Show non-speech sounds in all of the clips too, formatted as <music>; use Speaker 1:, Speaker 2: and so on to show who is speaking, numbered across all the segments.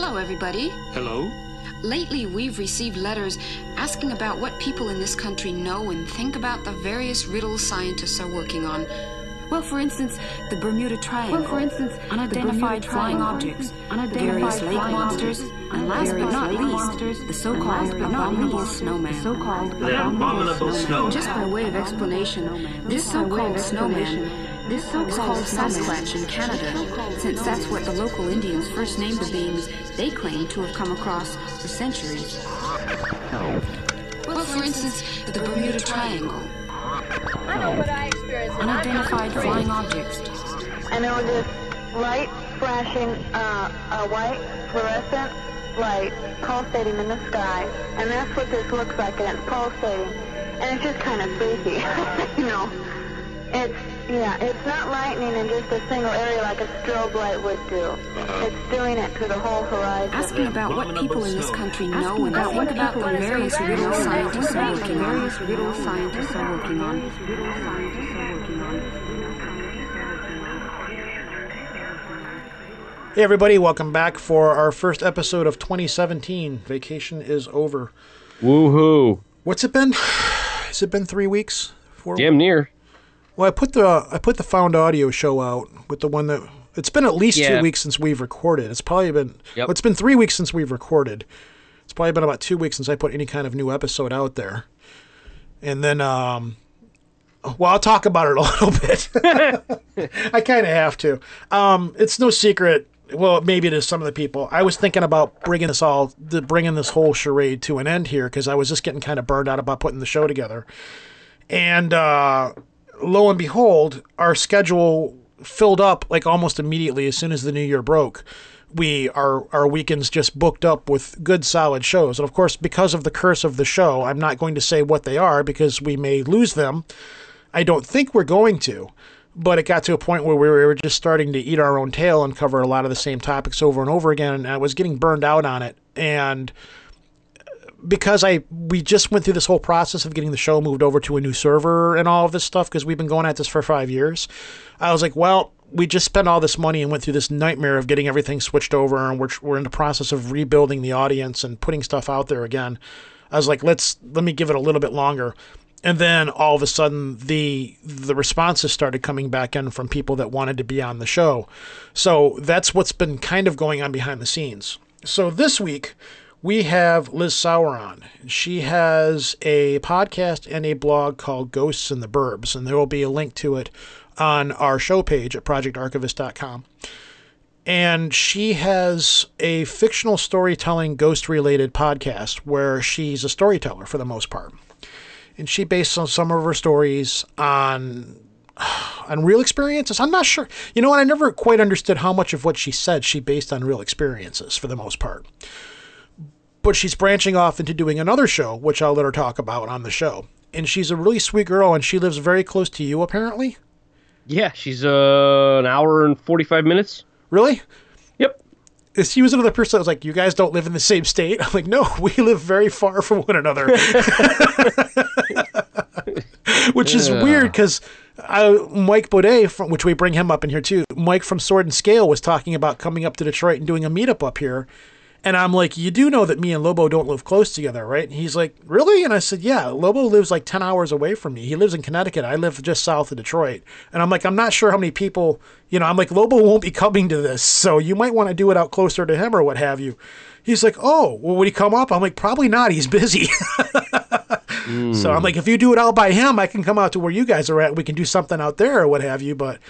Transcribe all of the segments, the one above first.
Speaker 1: Hello, everybody.
Speaker 2: Hello?
Speaker 1: Lately, we've received letters asking about what people in this country know and think about the various riddles scientists are working on. Well, for instance, the Bermuda Triangle.
Speaker 3: Well, for instance,
Speaker 1: unidentified
Speaker 3: the
Speaker 1: flying objects,
Speaker 3: Unidentified
Speaker 1: various lake
Speaker 3: flying
Speaker 1: monsters,
Speaker 3: objects,
Speaker 1: and last but not least,
Speaker 3: monsters,
Speaker 1: the so-called
Speaker 3: last but
Speaker 1: abominable
Speaker 3: least,
Speaker 1: snowman.
Speaker 3: The so-called
Speaker 2: The abominable snowman.
Speaker 1: Just by way of explanation, this
Speaker 3: Just by way
Speaker 1: so-called
Speaker 3: of
Speaker 1: snowman
Speaker 3: explanation, this
Speaker 1: is
Speaker 3: so-called
Speaker 1: called Sasquatch in Canada, since that's what the local Indians first named the beings they claim to have come across for centuries. Well, for instance, the Bermuda Triangle, unidentified flying objects,
Speaker 4: and there was this light flashing, uh, a white fluorescent light pulsating in the sky, and that's what this looks like, and it's pulsating, and it's just kind of freaky, <laughs> you know. It's, yeah, it's not lightning in just a single area like a strobe light would do. Uh-huh. It's doing it to the whole horizon.
Speaker 1: asking about what people in this country know
Speaker 3: Asking
Speaker 1: and
Speaker 3: about
Speaker 1: think
Speaker 3: what
Speaker 1: about the
Speaker 3: people in this
Speaker 1: various
Speaker 3: country
Speaker 1: riddles scientists are working on.
Speaker 3: various riddles scientists are working on.
Speaker 5: Hey, everybody, welcome back for our first episode of 2017. Vacation is over.
Speaker 6: Woohoo!
Speaker 5: What's it been? <sighs> Has it been three weeks? Four?
Speaker 6: Damn near.
Speaker 5: Well, I put the I put the Found Audio show out with the one that it's been at least
Speaker 6: Yeah.
Speaker 5: two weeks since we've recorded. It's probably been
Speaker 6: Yep.
Speaker 5: well, it's been three weeks since we've recorded. It's probably been about two weeks since I put any kind of new episode out there. And then, um, well, I'll talk about it a <laughs> little bit. <laughs> I kind of have to. Um, it's no secret. Well, maybe to some of the people. I was thinking about bringing this all, the, bringing this whole charade to an end here because I was just getting kind of burned out about putting the show together. And uh, lo and behold, our schedule filled up like almost immediately as soon as the new year broke. We our our weekends just booked up with good solid shows. And of course, because of the curse of the show, I'm not going to say what they are because we may lose them. I don't think we're going to. But it got to a point where we were just starting to eat our own tail and cover a lot of the same topics over and over again, and I was getting burned out on it. And because I we just went through this whole process of getting the show moved over to a new server and all of this stuff because we've been going at this for five years. I was like, well, we just spent all this money and went through this nightmare of getting everything switched over, and we're we're in the process of rebuilding the audience and putting stuff out there again. I was like, let's let me give it a little bit longer. And then all of a sudden, the the responses started coming back in from people that wanted to be on the show. So that's what's been kind of going on behind the scenes. So this week, we have Liz Sauron. She has a podcast and a blog called Ghosts in the Burbs, and there will be a link to it on our show page at projectarchivist.com. And she has a fictional storytelling ghost related podcast where she's a storyteller for the most part. And she based some, some of her stories on <sighs> on real experiences. I'm not sure. You know what? I never quite understood how much of what she said she based on real experiences for the most part but she's branching off into doing another show, which I'll let her talk about on the show. And she's a really sweet girl, and she lives very close to you, apparently.
Speaker 6: Yeah, she's uh, an hour and 45 minutes.
Speaker 5: Really?
Speaker 6: Yep.
Speaker 5: She was another person that was like, "You guys don't live in the same state." <laughs> I'm like, "No, we live very far from one another," <laughs> which is weird because Mike Boudet, from which we bring him up in here too. Mike from Sword and Scale was talking about coming up to Detroit and doing a meetup up here. And I'm like, you do know that me and Lobo don't live close together, right? And he's like, really? And I said, yeah, Lobo lives like 10 hours away from me. He lives in Connecticut. I live just south of Detroit. And I'm like, I'm not sure how many people, you know, I'm like, Lobo won't be <laughs> coming to this. So you might want to do it out closer to him or what have you. He's like, oh, well, would he come up? I'm like, probably not. He's busy. <laughs> So I'm hmm. like, if you do it all by him, I can come out to where you guys are at. We can do something out there or what have you. But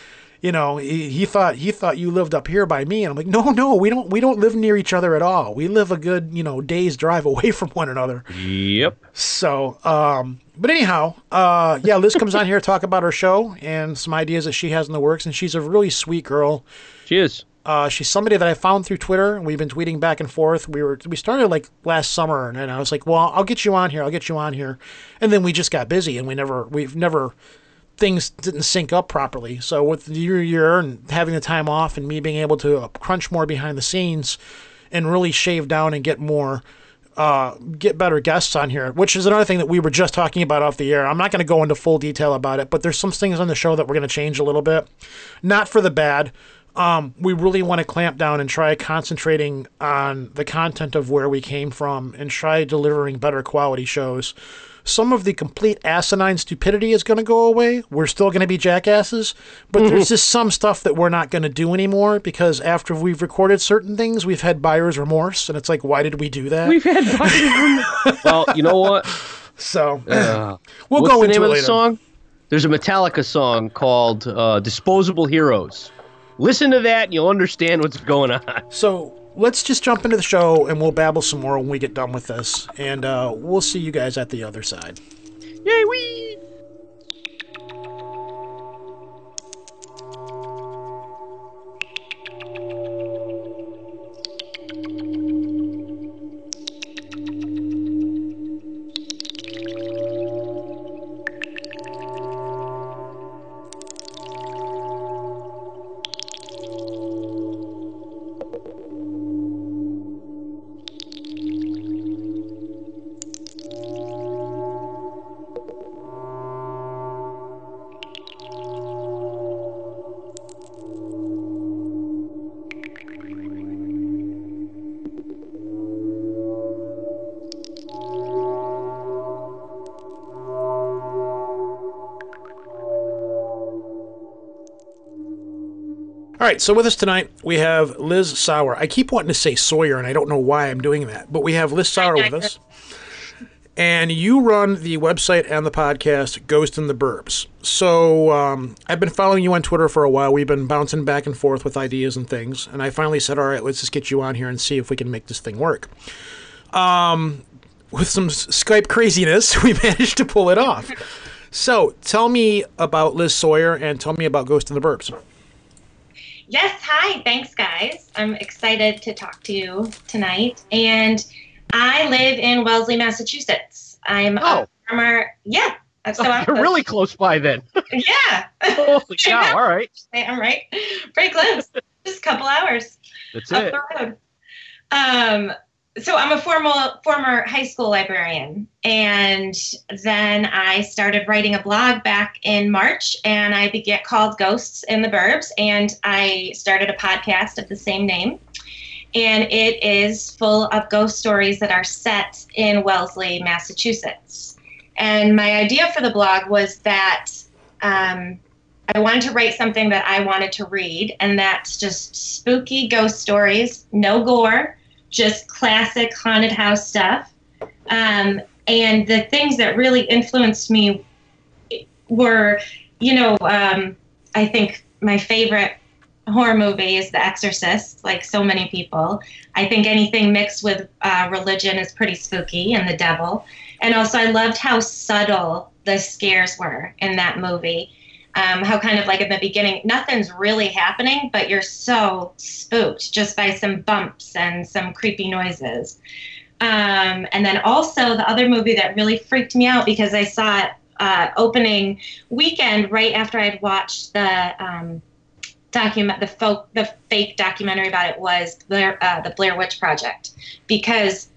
Speaker 5: you know, he, he thought he thought you lived up here by me, and I'm like, no, no, we don't we don't live near each other at all. We live a good you know day's drive <laughs> away from one another.
Speaker 6: Yep.
Speaker 5: So, um, but anyhow, uh, yeah, Liz comes on here to talk about her show and some ideas that she has in the works, and she's a really sweet girl.
Speaker 6: She is.
Speaker 5: Uh, she's somebody that I found through Twitter. and We've been tweeting back and forth. We were we started like last summer, and, and I was like, "Well, I'll get you on here. I'll get you on here," and then we just got busy, and we never we've never things didn't sync up properly. So with the year year and having the time off, and me being able to uh, crunch more behind the scenes, and really shave down and get more. Uh, get better guests on here, which is another thing that we were just talking about off the air. I'm not going to go into full detail about it, but there's some things on the show that we're going to change a little bit, not for the bad. um, we really want to clamp down and try concentrating on the content of where we came from and try delivering better quality shows. Some of the complete asinine stupidity is going to go away. We're still going to be jackasses, but there's just some stuff that we're not going to do anymore because after we've recorded certain things, we've had buyer's remorse, and it's like, why did we do that?
Speaker 6: We've had. buyer's <laughs> remorse. well, you know what?
Speaker 5: so
Speaker 6: Uh, <laughs>
Speaker 5: we'll
Speaker 6: what's
Speaker 5: go
Speaker 6: the
Speaker 5: into
Speaker 6: name
Speaker 5: it
Speaker 6: of the
Speaker 5: later.
Speaker 6: song? There's a Metallica song called uh, "Disposable Heroes." Listen to that, and you'll understand what's going on.
Speaker 5: So let's just jump into the show and we'll babble some more when we get done with this. And uh, we'll see you guys at the other side.
Speaker 6: Yay, wee!
Speaker 5: Right, so with us tonight, we have Liz Sauer. I keep wanting to say Sawyer, and I don't know why I'm doing that, but we have Liz Sauer with us. And you run the website and the podcast Ghost in the Burbs. So um, I've been following you on Twitter for a while. We've been bouncing back and forth with ideas and things. And I finally said, all right, let's just get you on here and see if we can make this thing work. Um, with some Skype craziness, <laughs> we managed to pull it off. So tell me about Liz Sawyer and tell me about Ghost in the Burbs.
Speaker 2: Yes, hi. Thanks, guys. I'm excited to talk to you tonight. And I live in Wellesley, Massachusetts. I'm
Speaker 6: Oh.
Speaker 2: a farmer. Yeah. So I'm <laughs>
Speaker 6: You're really close by then. <laughs>
Speaker 2: Yeah.
Speaker 6: Holy <laughs> cow! All right,
Speaker 2: I'm right. Pretty close. Just a couple hours
Speaker 6: that's it.
Speaker 2: the road. Um, so I'm a formal former high school librarian, and then I started writing a blog back in March, and I began called Ghosts in the Burbs, and I started a podcast of the same name, and it is full of ghost stories that are set in Wellesley, Massachusetts. And my idea for the blog was that um, I wanted to write something that I wanted to read, and that's just spooky ghost stories, no gore, just classic haunted house stuff. Um, and the things that really influenced me were, you know, um, I think my favorite horror movie is The Exorcist, like so many people. I think anything mixed with uh, religion is pretty spooky, and the devil. And also, I loved how subtle the scares were in that movie. Um, how kind of like at the beginning, nothing's really happening, but you're so spooked just by some bumps and some creepy noises. Um, and then also the other movie that really freaked me out because I saw it uh, opening weekend right after I'd watched the um, document, the folk, the fake documentary about it was Blair, uh, the Blair Witch Project, because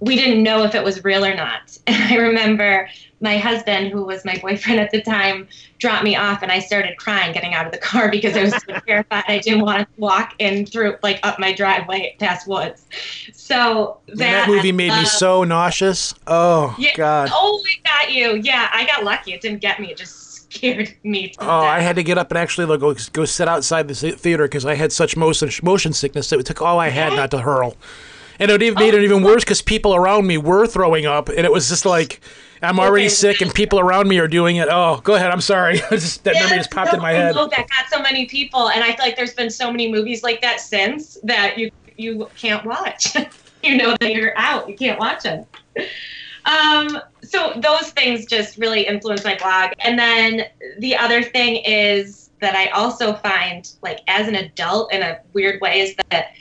Speaker 2: we didn't know if it was real or not. <laughs> And I remember my husband, who was my boyfriend at the time, dropped me off, and I started crying getting out of the car <laughs> because I was so terrified. I didn't want to walk in through, like, up my driveway past woods. So that,
Speaker 5: that movie made me
Speaker 2: uh,
Speaker 5: so nauseous. Oh
Speaker 2: Yeah.
Speaker 5: God.
Speaker 2: Oh, it got you. Yeah, I got lucky. It didn't get me. It just scared me. To
Speaker 5: Oh,
Speaker 2: death.
Speaker 5: I had to get up and actually like, go go sit outside the theater because I had such motion motion sickness that it took all I had not to hurl, and it even made it even worse because people around me were throwing up, and it was just like I'm already
Speaker 2: Okay.
Speaker 5: sick and people around me are doing it. Oh, go ahead. I'm sorry. <laughs> just, that memory just popped in my head.
Speaker 2: that got so many people, and I feel like there's been so many movies like that since that you you can't watch. <laughs> you know that you're out. You can't watch them. Um, so those things just really influence my blog. And then the other thing is that I also find, like as an adult, in a weird way, is that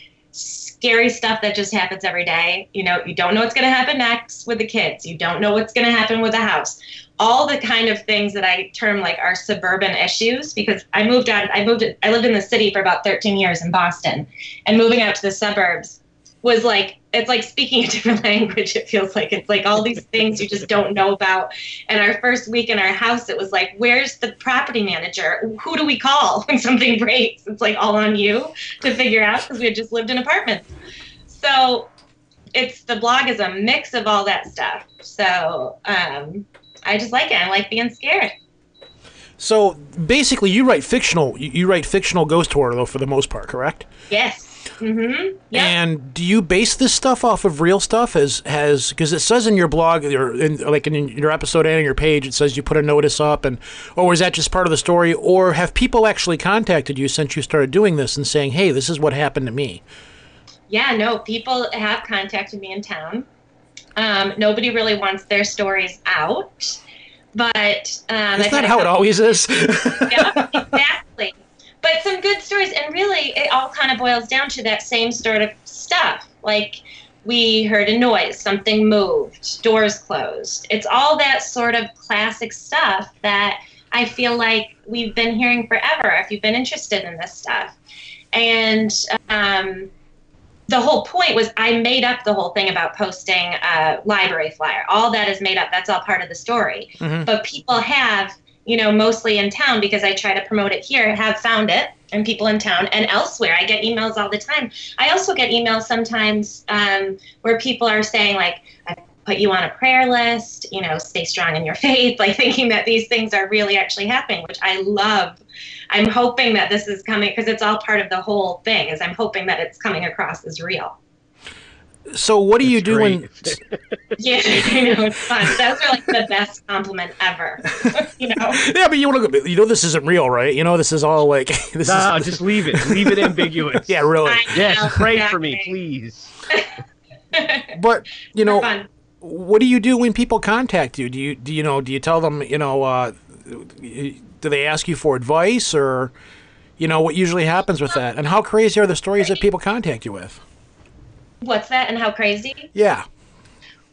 Speaker 2: scary stuff that just happens every day. You know, you don't know what's going to happen next with the kids. You don't know what's going to happen with the house. All the kind of things that I term like our suburban issues because I moved out. I moved. I lived in the city for about 13 years in Boston, and moving out to the suburbs was like it's like speaking a different <laughs> language it feels like. It's like all these things you just don't know about. And our first week in our house it was like where's the property manager? Who do we call <laughs> when something breaks? It's like all on you to figure out because we had just lived in apartments. So it's the blog is a mix of all that stuff. So um, i just like it. I like being scared.
Speaker 5: So basically, you write fictional. You, you write fictional ghost horror, though, for the most part, correct?
Speaker 2: yes mm-hmm yeah
Speaker 5: And do you base this stuff off of real stuff? As has because it says in your blog, or in, like in your episode and on your page, it says you put a notice up, and or is that just part of the story, or have people actually contacted you since you started doing this and saying, "Hey, this is what happened to me"?
Speaker 2: Yeah, no, people have contacted me in town. Um, nobody really wants their stories out, but um, I've
Speaker 5: that how it always is? <laughs>
Speaker 2: yeah, exactly. But some good stories, and really, it all kind of boils down to that same sort of stuff. Like we heard a noise, something moved, doors closed. It's all that sort of classic stuff that I feel like we've been hearing forever. If you've been interested in this stuff, and um, the whole point was I made up the whole thing about posting a library flyer. All that is made up. That's all part of the story. But people have, you know, mostly in town because I try to promote it here, have found it, and people in town and elsewhere. I get emails all the time. I also get emails sometimes um, where people are saying like, I put you on a prayer list, you know, stay strong in your faith, <laughs> like thinking that these things are really actually happening, which I love. I'm hoping that this is coming because it's all part of the whole thing. Is I'm hoping that it's coming across as real.
Speaker 5: So what do you do when? <laughs>
Speaker 2: Yeah, <laughs> I know it's fun. Those are like the best compliment ever. <laughs> you know.
Speaker 5: Yeah, but you want to, you know, this isn't real, right? You know, this is all like this
Speaker 6: Nah,
Speaker 5: is.
Speaker 6: just leave it. Leave it ambiguous.
Speaker 5: yeah, really.
Speaker 2: I know,
Speaker 6: Yes, pray for me, please.
Speaker 5: But you know, what do you do when people contact you? Do you do you know? Do you tell them you know? Uh, do they ask you for advice or you know what usually happens with that? And how crazy are the stories that people contact you with?
Speaker 2: What's that and how crazy?
Speaker 5: Yeah.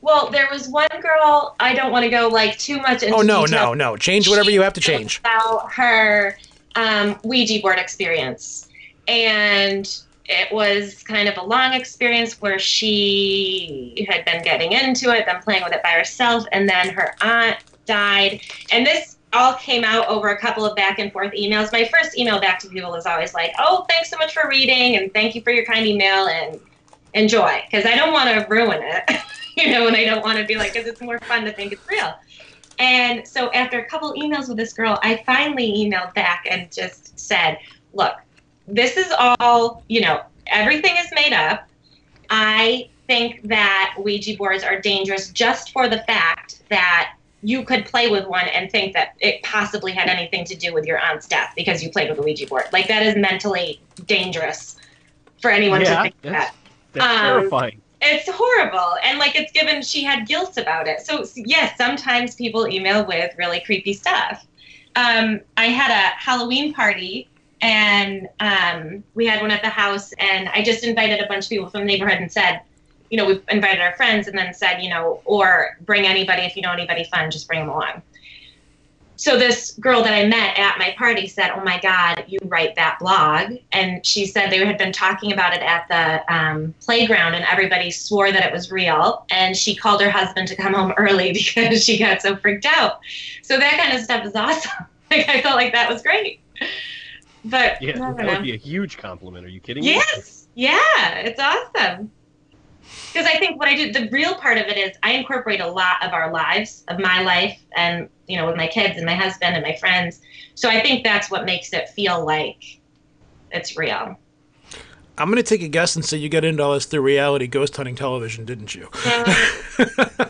Speaker 2: Well, there was one girl. I don't want to go like too much into.
Speaker 5: Oh no,
Speaker 2: detail.
Speaker 5: no, no. Change whatever you have to change.
Speaker 2: About her um, Ouija board experience, and it was kind of a long experience where she had been getting into it, then playing with it by herself, and then her aunt died, and this all came out over a couple of back and forth emails. My first email back to people is always like, "Oh, thanks so much for reading, and thank you for your kind email, and enjoy," because I don't want to ruin it, <laughs> you know, and I don't want to be like, because it's more fun to think it's real. And so after a couple emails with this girl, I finally emailed back and just said, look, this is all, you know, everything is made up. I think that Ouija boards are dangerous just for the fact that you could play with one and think that it possibly had anything to do with your aunt's death because you played with a Ouija board. Like that is mentally dangerous for anyone to think that
Speaker 6: That's
Speaker 2: Um,
Speaker 6: terrifying.
Speaker 2: it's horrible and like it's given she had guilt about it. So yes sometimes people email with really creepy stuff. Um, i had a halloween party and um, we had one at the house and i just invited a bunch of people from the neighborhood and said you know we invited our friends and then said you know or bring anybody if you know anybody fun just bring them along so this girl that I met at my party said, "Oh my God, you write that blog," and she said they had been talking about it at the um, playground, and everybody swore that it was real. And she called her husband to come home <laughs> early because she got so freaked out. So that kind of stuff is awesome. <laughs> Like I felt like that was great. But
Speaker 6: Yeah, that
Speaker 2: know.
Speaker 6: would be a huge compliment. Are you kidding me?
Speaker 2: Yes. Yeah, it's awesome. Because I think what I do, the real part of it is I incorporate a lot of our lives, of my life, and, you know, with my kids and my husband and my friends. So I think that's what makes it feel like it's real.
Speaker 5: I'm gonna take a guess and say you got into all this through reality ghost hunting television, didn't you? <laughs>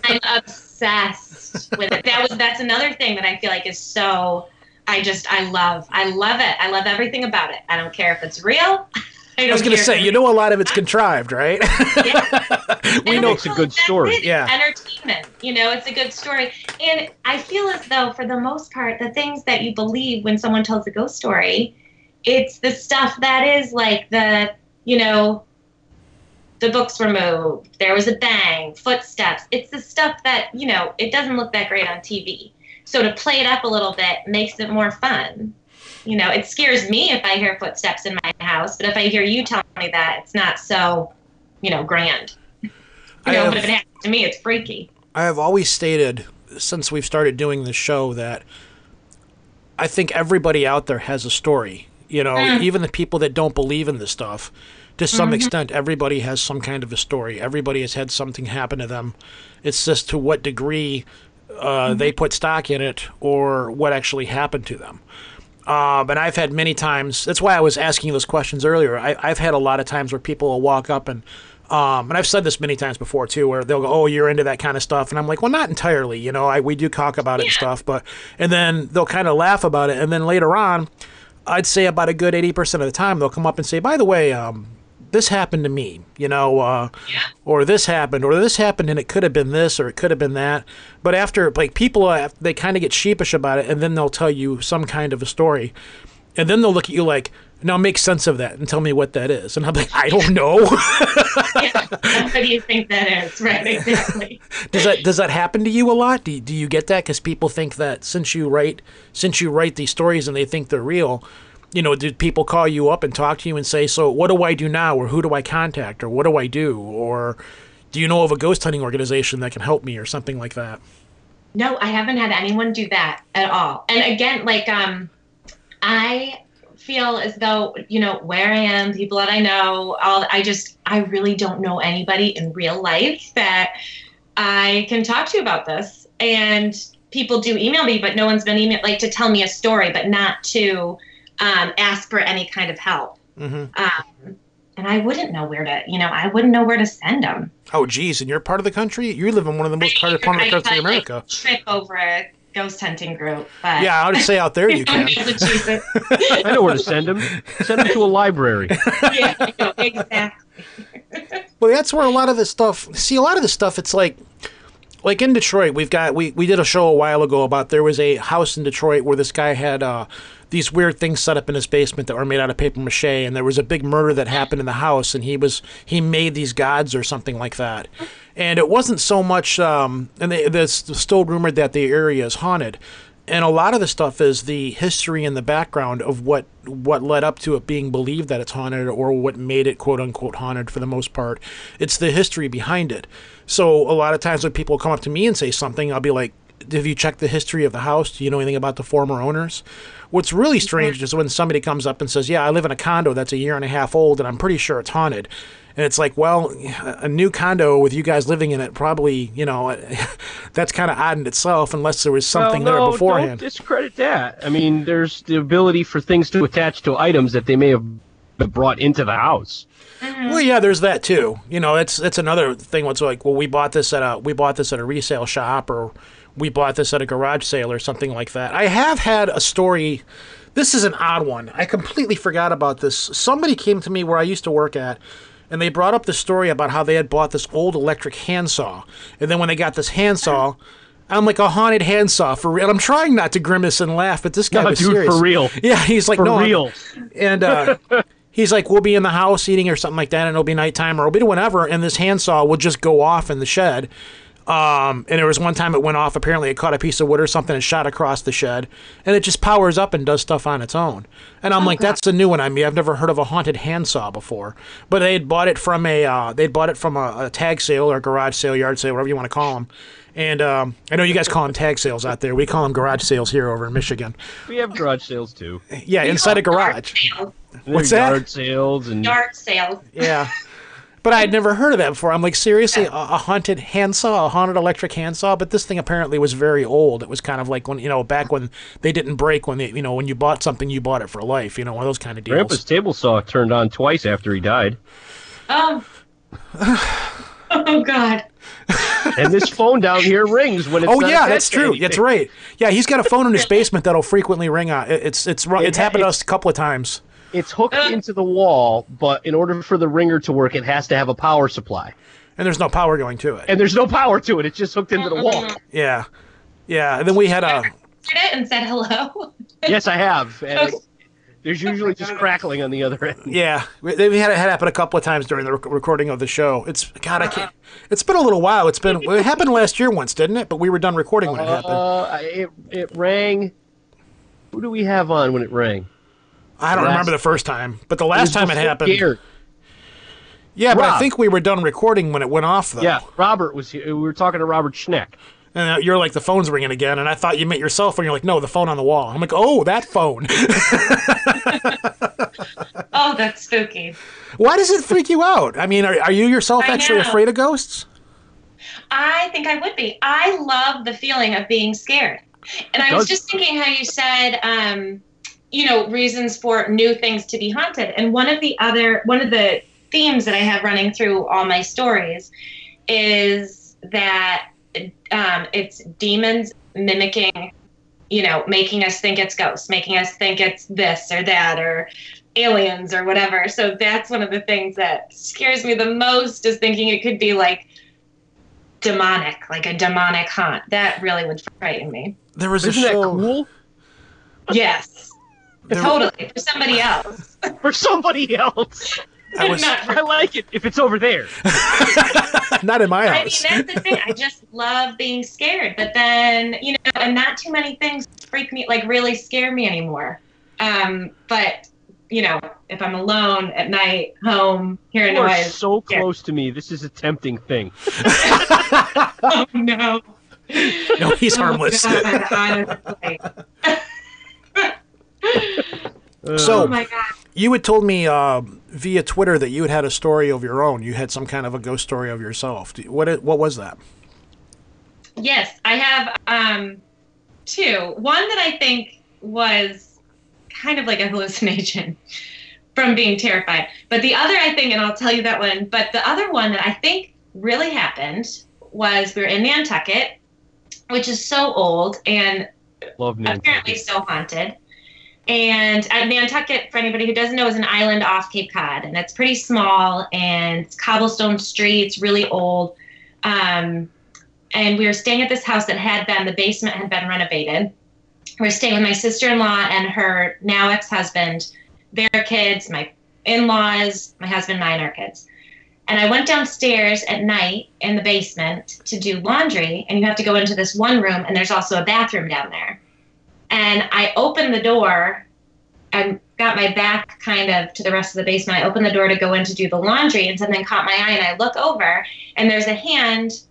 Speaker 2: I'm obsessed with it. That was that's another thing that I feel like is so I just I love. I love it. I love everything about it. I don't care if it's real. I,
Speaker 5: I was gonna say, you know, a lot of it's contrived, right? <laughs>
Speaker 2: we
Speaker 6: know it's a good story.
Speaker 5: Yeah.
Speaker 2: entertainment you know it's a good story and i feel as though for the most part the things that you believe when someone tells a ghost story it's the stuff that is like the you know the books were moved there was a bang footsteps it's the stuff that you know it doesn't look that great on tv so to play it up a little bit makes it more fun you know it scares me if i hear footsteps in my house but if i hear you tell me that it's not so you know, grand. You
Speaker 5: I
Speaker 2: know,
Speaker 5: have-
Speaker 2: but if it happens to me, it's freaky.
Speaker 5: I have always stated since we've started doing this show that I think everybody out there has a story. You know, mm. even the people that don't believe in this stuff, to some mm-hmm. extent, everybody has some kind of a story. Everybody has had something happen to them. It's just to what degree uh, mm-hmm. they put stock in it or what actually happened to them. Um, and I've had many times. That's why I was asking you those questions earlier. I, I've had a lot of times where people will walk up and, um, and I've said this many times before too, where they'll go, "Oh, you're into that kind of stuff," and I'm like, "Well, not entirely. You know, I we do talk about it and stuff, but." And then they'll kind of laugh about it, and then later on, I'd say about a good eighty percent of the time, they'll come up and say, "By the way, um, this happened to me," you know, uh, or this happened, or this happened, and it could have been this, or it could have been that. But after, like, people, uh, they kind of get sheepish about it, and then they'll tell you some kind of a story, and then they'll look at you like, "Now make sense of that and tell me what that is," and I'm like, "I don't know." <laughs>
Speaker 2: yeah. What do you think that is? Right, exactly. <laughs>
Speaker 5: does that does that happen to you a lot? Do you, do you get that? Because people think that since you write since you write these stories and they think they're real, you know, did people call you up and talk to you and say, "So what do I do now?" or "Who do I contact?" or "What do I do?" or "Do you know of a ghost hunting organization that can help me?" or something like that.
Speaker 2: No, I haven't had anyone do that at all. And again, like um I feel as though, you know, where I am, people that I know, all I just I really don't know anybody in real life that I can talk to about this. And people do email me, but no one's been email like to tell me a story, but not to um, ask for any kind of help.
Speaker 5: hmm
Speaker 2: Um, and I wouldn't know where to, you know, I wouldn't know where to send them.
Speaker 5: Oh, geez, in your part of the country, you live in one of the most crowded part of the country, in America.
Speaker 2: trip over a ghost hunting group, but
Speaker 5: Yeah, I would say out there you <laughs> can.
Speaker 6: I know where to send them. Send them to a library. <laughs>
Speaker 2: yeah, exactly.
Speaker 5: Well, that's where a lot of this stuff. See, a lot of this stuff, it's like, like in Detroit, we've got we we did a show a while ago about there was a house in Detroit where this guy had uh, these weird things set up in his basement that were made out of paper mache, and there was a big murder that happened in the house, and he was he made these gods or something like that, and it wasn't so much. Um, and there's still rumored that the area is haunted. And a lot of the stuff is the history and the background of what what led up to it being believed that it's haunted or what made it quote unquote haunted for the most part. It's the history behind it. So a lot of times when people come up to me and say something, I'll be like, "Have you checked the history of the house? Do you know anything about the former owners?" What's really mm-hmm. strange is when somebody comes up and says, "Yeah, I live in a condo that's a year and a half old and I'm pretty sure it's haunted." And it's like, well, a new condo with you guys living in it probably, you know, <laughs> that's kind of odd in itself, unless there was something
Speaker 6: well, no,
Speaker 5: there beforehand.
Speaker 6: Don't discredit that. I mean, there's the ability for things to attach to items that they may have brought into the house.
Speaker 5: Well, yeah, there's that too. You know, it's it's another thing. What's like, well, we bought this at a we bought this at a resale shop, or we bought this at a garage sale, or something like that. I have had a story. This is an odd one. I completely forgot about this. Somebody came to me where I used to work at, and they brought up the story about how they had bought this old electric handsaw, and then when they got this handsaw. I'm like a haunted handsaw for real. And I'm trying not to grimace and laugh, but this guy
Speaker 6: No,
Speaker 5: was
Speaker 6: dude,
Speaker 5: serious.
Speaker 6: for real.
Speaker 5: Yeah, he's like,
Speaker 6: For
Speaker 5: no, I'm-
Speaker 6: real.
Speaker 5: and uh, <laughs> he's like, we'll be in the house eating or something like that, and it'll be nighttime or it'll be whatever, and this handsaw will just go off in the shed. Um, and there was one time it went off. Apparently, it caught a piece of wood or something and shot across the shed, and it just powers up and does stuff on its own. And I'm like, that's a new one on me. I've never heard of a haunted handsaw before. But they had bought it from a uh, they'd bought it from a, a tag sale or garage sale, yard sale, whatever you want to call them. And um, I know you guys call them tag sales out there. We call them garage sales here over in Michigan.
Speaker 6: We have garage sales too.
Speaker 5: Yeah, inside a garage.
Speaker 2: Yard
Speaker 5: What's
Speaker 6: There's
Speaker 5: that?
Speaker 6: Yard sales and
Speaker 2: Yard sales.
Speaker 5: Yeah. But I had never heard of that before. I'm like, seriously, a, a haunted handsaw, a haunted electric handsaw. But this thing apparently was very old. It was kind of like when you know back when they didn't break. When they you know when you bought something, you bought it for life. You know one of those kind of deals.
Speaker 6: Grandpa's table saw turned on twice after he died.
Speaker 2: Oh. oh God.
Speaker 6: And this phone down here rings when it's
Speaker 5: Oh
Speaker 6: not
Speaker 5: yeah, that's true.
Speaker 6: anything.
Speaker 5: That's right. Yeah, he's got a phone in his <laughs> basement that'll frequently ring out. It- It's it's ru-
Speaker 6: It
Speaker 5: it's
Speaker 6: ha-
Speaker 5: happened to us a couple of times.
Speaker 6: It's hooked uh. into the wall, but in order for the ringer to work, it has to have a power supply.
Speaker 5: And there's no power going to it.
Speaker 6: And there's no power to it. It's just hooked into the wall. Uh-huh.
Speaker 5: Yeah, yeah. And then we had a
Speaker 2: Answered it and said hello. <laughs>
Speaker 6: Yes, I have. And it- there's oh usually just crackling on the other end.
Speaker 5: Yeah, we, we had it happen a couple of times during the rec- recording of the show. It's God, I can't. Uh-huh. It's been a little while. It's been it happened last year once, didn't it? But we were done recording when it happened.
Speaker 6: Uh, it, it rang. Who do we have on when it rang?
Speaker 5: I don't
Speaker 6: last-
Speaker 5: remember the first time, but the last
Speaker 6: was
Speaker 5: time it happened.
Speaker 6: Gary.
Speaker 5: Yeah, but I think we were done recording when it went off, though.
Speaker 6: Yeah, Robert was here. We were talking to Robert Schneck.
Speaker 5: And uh, you're like, the phone's ringing again. And I thought you meant your cell phone. You're like, no, the phone on the wall. I'm like, oh, that phone. <laughs>
Speaker 2: Oh, that's spooky.
Speaker 5: Why does it freak you out? I mean, are, are you yourself
Speaker 2: I
Speaker 5: actually
Speaker 2: know.
Speaker 5: afraid of ghosts?
Speaker 2: I think I would be. I love the feeling of being scared. And I was just thinking how you said, um, you know, reasons for new things to be haunted. And one of the other, one of the themes that I have running through all my stories is that um, it's demons mimicking, you know, making us think it's ghosts, making us think it's this or that or aliens or whatever. So that's one of the things that scares me the most is thinking it could be like demonic, like a demonic haunt. That really would frighten me.
Speaker 5: There was a
Speaker 6: Isn't that
Speaker 5: show.
Speaker 6: cool
Speaker 2: Yes.
Speaker 5: There-
Speaker 2: totally. For somebody else. <laughs>
Speaker 6: for somebody else? <laughs>
Speaker 5: I was
Speaker 6: I like it if it's over there. <laughs>
Speaker 5: not in my house.
Speaker 2: I mean, that's the thing. I just love being scared. But then, you know, and not too many things freak me, like really scare me anymore. Um, but, you know, if I'm alone at night, home, hearing
Speaker 6: You are
Speaker 2: noise.
Speaker 6: so
Speaker 2: Yeah.
Speaker 6: close to me. This is a tempting thing.
Speaker 2: Oh, no.
Speaker 5: no, he's harmless.
Speaker 2: Oh, God, honestly. <laughs>
Speaker 5: So-
Speaker 2: Oh, my God.
Speaker 5: you had told me uh, via Twitter that you had had a story of your own. You had some kind of a ghost story of yourself. What what was that?
Speaker 2: Yes, I have um, two. One that I think was kind of like a <laughs> hallucination from being terrified. But the other, I think, and I'll tell you that one, but the other one that I think really happened was we were in Nantucket, which is so old and
Speaker 6: love
Speaker 2: apparently
Speaker 6: Nantucket.
Speaker 2: still haunted. And at Nantucket, for anybody who doesn't know, is an island off Cape Cod, and it's pretty small and it's cobblestone streets, really old. Um, and we were staying at this house that had been the basement had been renovated. We were staying with my sister-in-law and her now ex-husband, their kids, my in-laws, my husband, and I, and our kids. And I went downstairs at night in the basement to do laundry, and you have to go into this one room, and there's also a bathroom down there. And I opened the door and got my back kind of to the rest of the basement. I opened the door to go in to do the laundry, and something caught my eye, and I look over, and there's a hand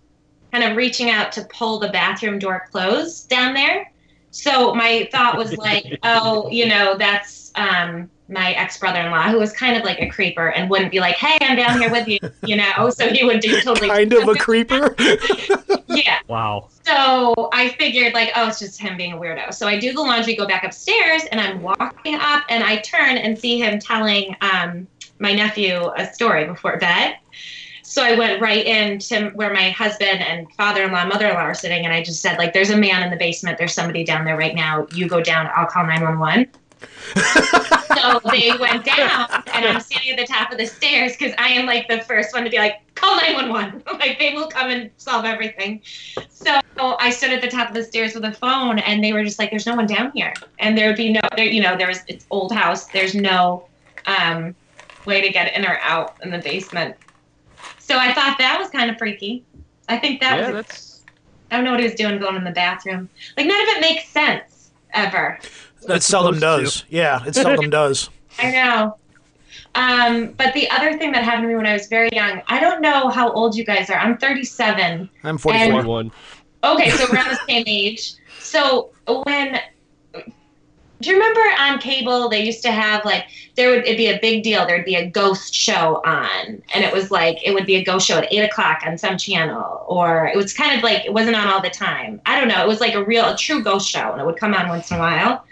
Speaker 2: kind of reaching out to pull the bathroom door closed down there. So my thought was like, <laughs> oh, you know, that's um, my ex brother in law, who was kind of like a creeper and wouldn't be like, hey, I'm down here with you, <laughs> you know. So he would do totally
Speaker 5: Kind of a creeper. <laughs>
Speaker 2: yeah. <laughs>
Speaker 6: Wow.
Speaker 2: So I figured, like, oh, it's just him being a weirdo. So I do the laundry, go back upstairs, and I'm walking up, and I turn and see him telling um, my nephew a story before bed. So I went right into where my husband and father-in-law, mother-in-law are sitting, and I just said, like, there's a man in the basement. There's somebody down there right now. You go down. I'll call 911. So they went down, and I'm standing at the top of the stairs because I am like the first one to be like, call 911. <laughs> like they will come and solve everything. So I stood at the top of the stairs with a phone, and they were just like, "There's no one down here," and there would be no, there, you know, there was it's old house. There's no um, way to get in or out in the basement. So I thought that was kind of freaky. I think that
Speaker 6: yeah,
Speaker 2: was.
Speaker 6: that's
Speaker 2: I don't know what he was doing going in the bathroom. Like none of it makes sense ever.
Speaker 5: It seldom
Speaker 6: supposed
Speaker 5: does. Yeah, it seldom <laughs> does.
Speaker 2: I know. Um, but the other thing that happened to me when I was very young, I don't know how old you guys are. I'm 37.
Speaker 5: I'm 44.
Speaker 2: And-
Speaker 6: 41.
Speaker 2: Okay, so we're on the same age. So when do you remember on cable they used to have like there would it'd be a big deal there'd be a ghost show on and it was like it would be a ghost show at eight o'clock on some channel or it was kind of like it wasn't on all the time i don't know it was like a real a true ghost show and it would come on once in a while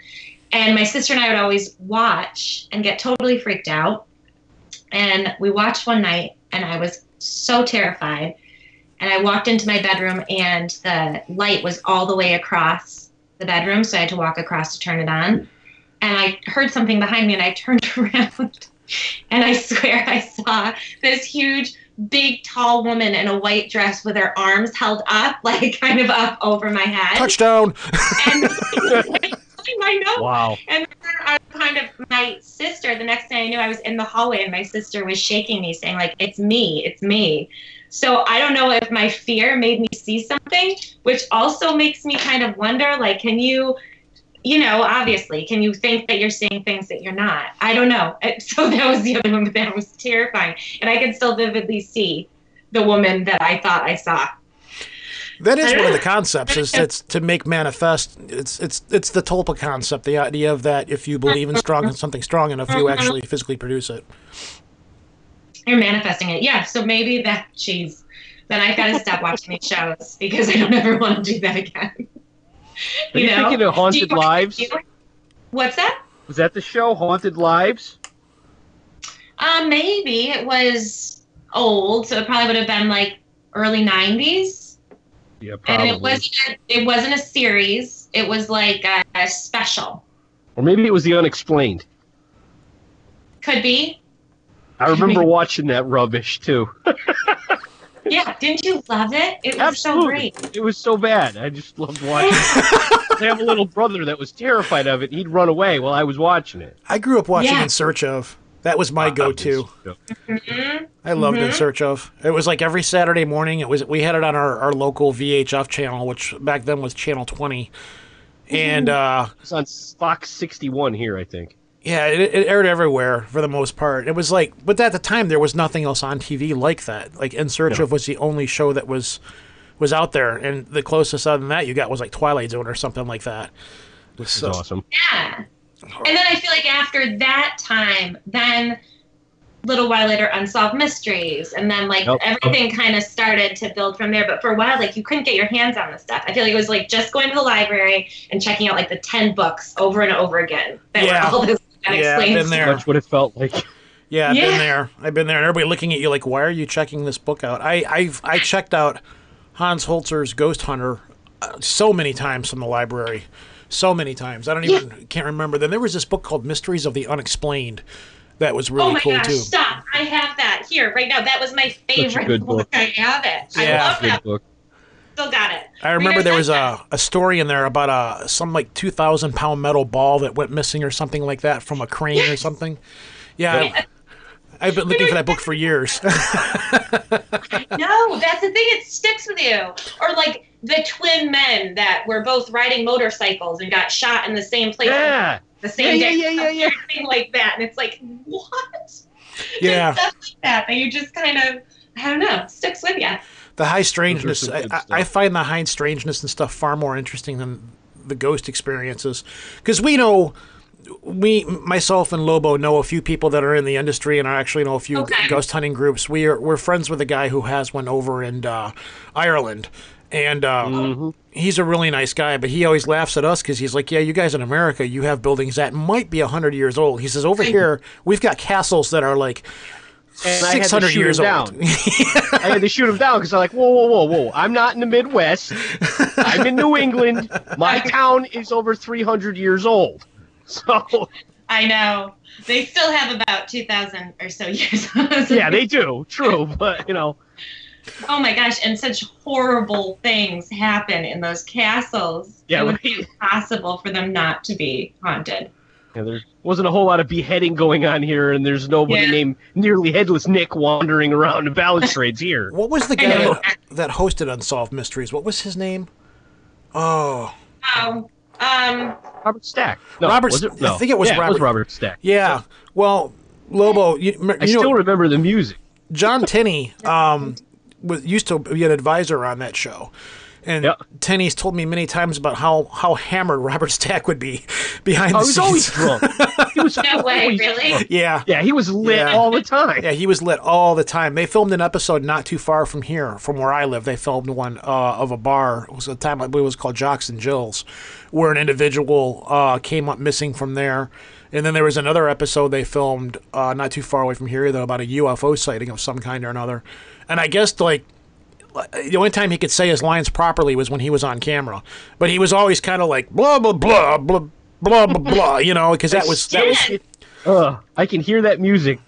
Speaker 2: and my sister and i would always watch and get totally freaked out and we watched one night and i was so terrified and I walked into my bedroom and the light was all the way across the bedroom, so I had to walk across to turn it on. And I heard something behind me and I turned <laughs> around and I swear I saw this huge, big, tall woman in a white dress with her arms held up, <laughs> like kind of up over my head.
Speaker 5: Touchdown.
Speaker 2: And <laughs> <laughs> I know.
Speaker 6: Wow.
Speaker 2: And then I kind of my sister. The next thing I knew, I was in the hallway, and my sister was shaking me, saying like, "It's me, it's me." So I don't know if my fear made me see something, which also makes me kind of wonder, like, can you you know, obviously, can you think that you're seeing things that you're not? I don't know. <laughs> So that was the other one, but that was terrifying. And I can still vividly see the woman that I thought I saw.
Speaker 5: That is one of the concepts. Is it's to make manifest. It's it's it's the tulpa concept. The idea of that if you believe in strong something strong enough, you actually physically produce it.
Speaker 2: You're manifesting it. Yeah. So maybe that, geez, then I've got to stop watching these shows because I don't ever want to do that again.
Speaker 6: Are you thinking of Haunted
Speaker 2: you-
Speaker 6: Lives?
Speaker 2: What's that?
Speaker 6: Was that the show Haunted Lives?
Speaker 2: Um, maybe it was old, so it probably would have been like early '90s.
Speaker 6: Yeah,
Speaker 2: And it wasn't. A, it wasn't a series. It was like a, a special.
Speaker 6: or maybe it was The Unexplained.
Speaker 2: Could be.
Speaker 6: I remember watching that rubbish too. <laughs>
Speaker 2: Yeah. Didn't you love it? It was so
Speaker 6: Absolutely.
Speaker 2: great.
Speaker 6: It was so bad. I just loved watching it. <laughs> I have a little brother that was terrified of it. He'd run away while I was watching it.
Speaker 5: I grew up watching
Speaker 2: Yeah.
Speaker 5: In Search of. That was my go-to.
Speaker 2: Mhm.
Speaker 5: I loved In Search of. It was like every Saturday morning. It was we had it on our, our local VHF channel, which back then was channel twenty, and uh,
Speaker 6: It's on Fox 61 here, I think.
Speaker 5: yeah, it, it aired everywhere for the most part. It was like, but at the time there was nothing else on TV like that. Like In Search
Speaker 6: No.
Speaker 5: of was the only show that was was out there, and the closest other than that you got was like Twilight Zone or something like that. It was
Speaker 6: It's awesome.
Speaker 2: Yeah. And then I feel like after that time, then little while later, Unsolved Mysteries, and then like
Speaker 6: Yep.
Speaker 2: everything kind of started to build from there. But for a while, like you couldn't get your hands on the stuff. I feel like it was like just going to the library and checking out like the ten books over and over again. That
Speaker 5: Yeah.
Speaker 2: were all this
Speaker 5: Yeah,
Speaker 2: unexplained
Speaker 5: been there.
Speaker 6: That's what it felt like.
Speaker 5: Yeah, I've
Speaker 2: Yeah.
Speaker 5: been there. I've been there, and everybody looking at you like, "Why are you checking this book out?" I I've I checked out Hans Holzer's Ghost Hunter uh, so many times from the library, so many times. I don't even can't remember. Then there was this book called Mysteries of the Unexplained, that was really
Speaker 2: oh my
Speaker 5: cool
Speaker 2: gosh,
Speaker 5: too.
Speaker 2: stop! I have that here right now. That was my favorite
Speaker 6: good book.
Speaker 2: I have it.
Speaker 5: Yeah.
Speaker 2: I love
Speaker 6: Good
Speaker 2: that.
Speaker 6: book.
Speaker 2: Still got it.
Speaker 5: I remember
Speaker 2: Reader's
Speaker 5: there was a, a story in there about a some like two thousand pound metal ball that went missing or something like that from a crane or something. Yeah, I, I've been looking for that book for years. <laughs>
Speaker 2: No, that's the thing. It sticks with you. Or like the twin men that were both riding motorcycles and got shot in the same place
Speaker 6: Yeah.
Speaker 2: the same
Speaker 6: Yeah,
Speaker 2: day.
Speaker 6: yeah, yeah, yeah, <laughs>
Speaker 2: Something like that. And it's like, what?
Speaker 5: Yeah.
Speaker 2: Just stuff like that that you just kind of, I don't know, sticks with you.
Speaker 5: the high strangeness. I,
Speaker 6: good
Speaker 5: I,
Speaker 6: stuff.
Speaker 5: I find the high strangeness and stuff far more interesting than the ghost experiences because we know. We, myself and Lobo, know a few people that are in the industry, and I actually know a few
Speaker 2: Okay.
Speaker 5: ghost hunting groups. We are we're friends with a guy who has one over in uh, Ireland, and uh, he's a really nice guy. But he always laughs at us because he's like, "Yeah, you guys in America, you have buildings that might be hundred years old." He says, "Over here, we've got castles that are like
Speaker 6: And I had to
Speaker 5: six hundred
Speaker 6: shoot
Speaker 5: years old."
Speaker 6: down. <laughs> I had to shoot him down because I'm like, whoa, whoa, whoa, whoa! I'm not in the Midwest. I'm in New England. My <laughs> town is over 300 years old. <laughs> So
Speaker 2: I know. They still have about 2,000 or so years.
Speaker 6: yeah, they do. True, but you know,
Speaker 2: Oh my gosh, and such horrible things happen in those castles.
Speaker 6: Yeah,
Speaker 2: it would
Speaker 6: right.
Speaker 2: be impossible for them not to be haunted.
Speaker 6: yeah, there wasn't a whole lot of beheading going on here, and there's nobody
Speaker 2: Yeah.
Speaker 6: named nearly headless Nick wandering around the balustrades here.
Speaker 5: What was the
Speaker 2: I
Speaker 5: guy that, that hosted Unsolved Mysteries? What was his name? Oh,
Speaker 2: Oh, um,
Speaker 6: Robert Stack. No,
Speaker 5: Robert-
Speaker 6: No.
Speaker 5: I think it was
Speaker 6: yeah,
Speaker 5: Robert-
Speaker 6: was Robert Stack.
Speaker 5: yeah. Well, Lobo, you, you
Speaker 6: I
Speaker 5: know,
Speaker 6: still remember the music.
Speaker 5: John Tenney um, was used to be an advisor on that show. And
Speaker 6: Yeah.
Speaker 5: Tenney's told me many times about how, how hammered Robert Stack <laughs> would be behind
Speaker 6: Oh,
Speaker 5: the
Speaker 6: he was
Speaker 5: scenes.
Speaker 6: always drunk. He was <laughs>
Speaker 2: no way, really?
Speaker 6: drunk.
Speaker 5: yeah.
Speaker 6: Yeah, he was lit
Speaker 5: Yeah.
Speaker 6: all the time.
Speaker 5: Yeah, he was lit all the time. They filmed an episode not too far from here, from where I live. They filmed one uh, of a bar. It was a time I believe it was called Jocks and Jills, where an individual uh, came up missing from there. And then there was another episode they filmed uh, not too far away from here, though, about a UFO sighting of some kind or another. And I guess like the only time he could say his lines properly was when he was on camera, but he was always kind of like blah blah blah blah blah blah blah, <laughs> you know, because that was that was
Speaker 6: Ugh, I can hear that music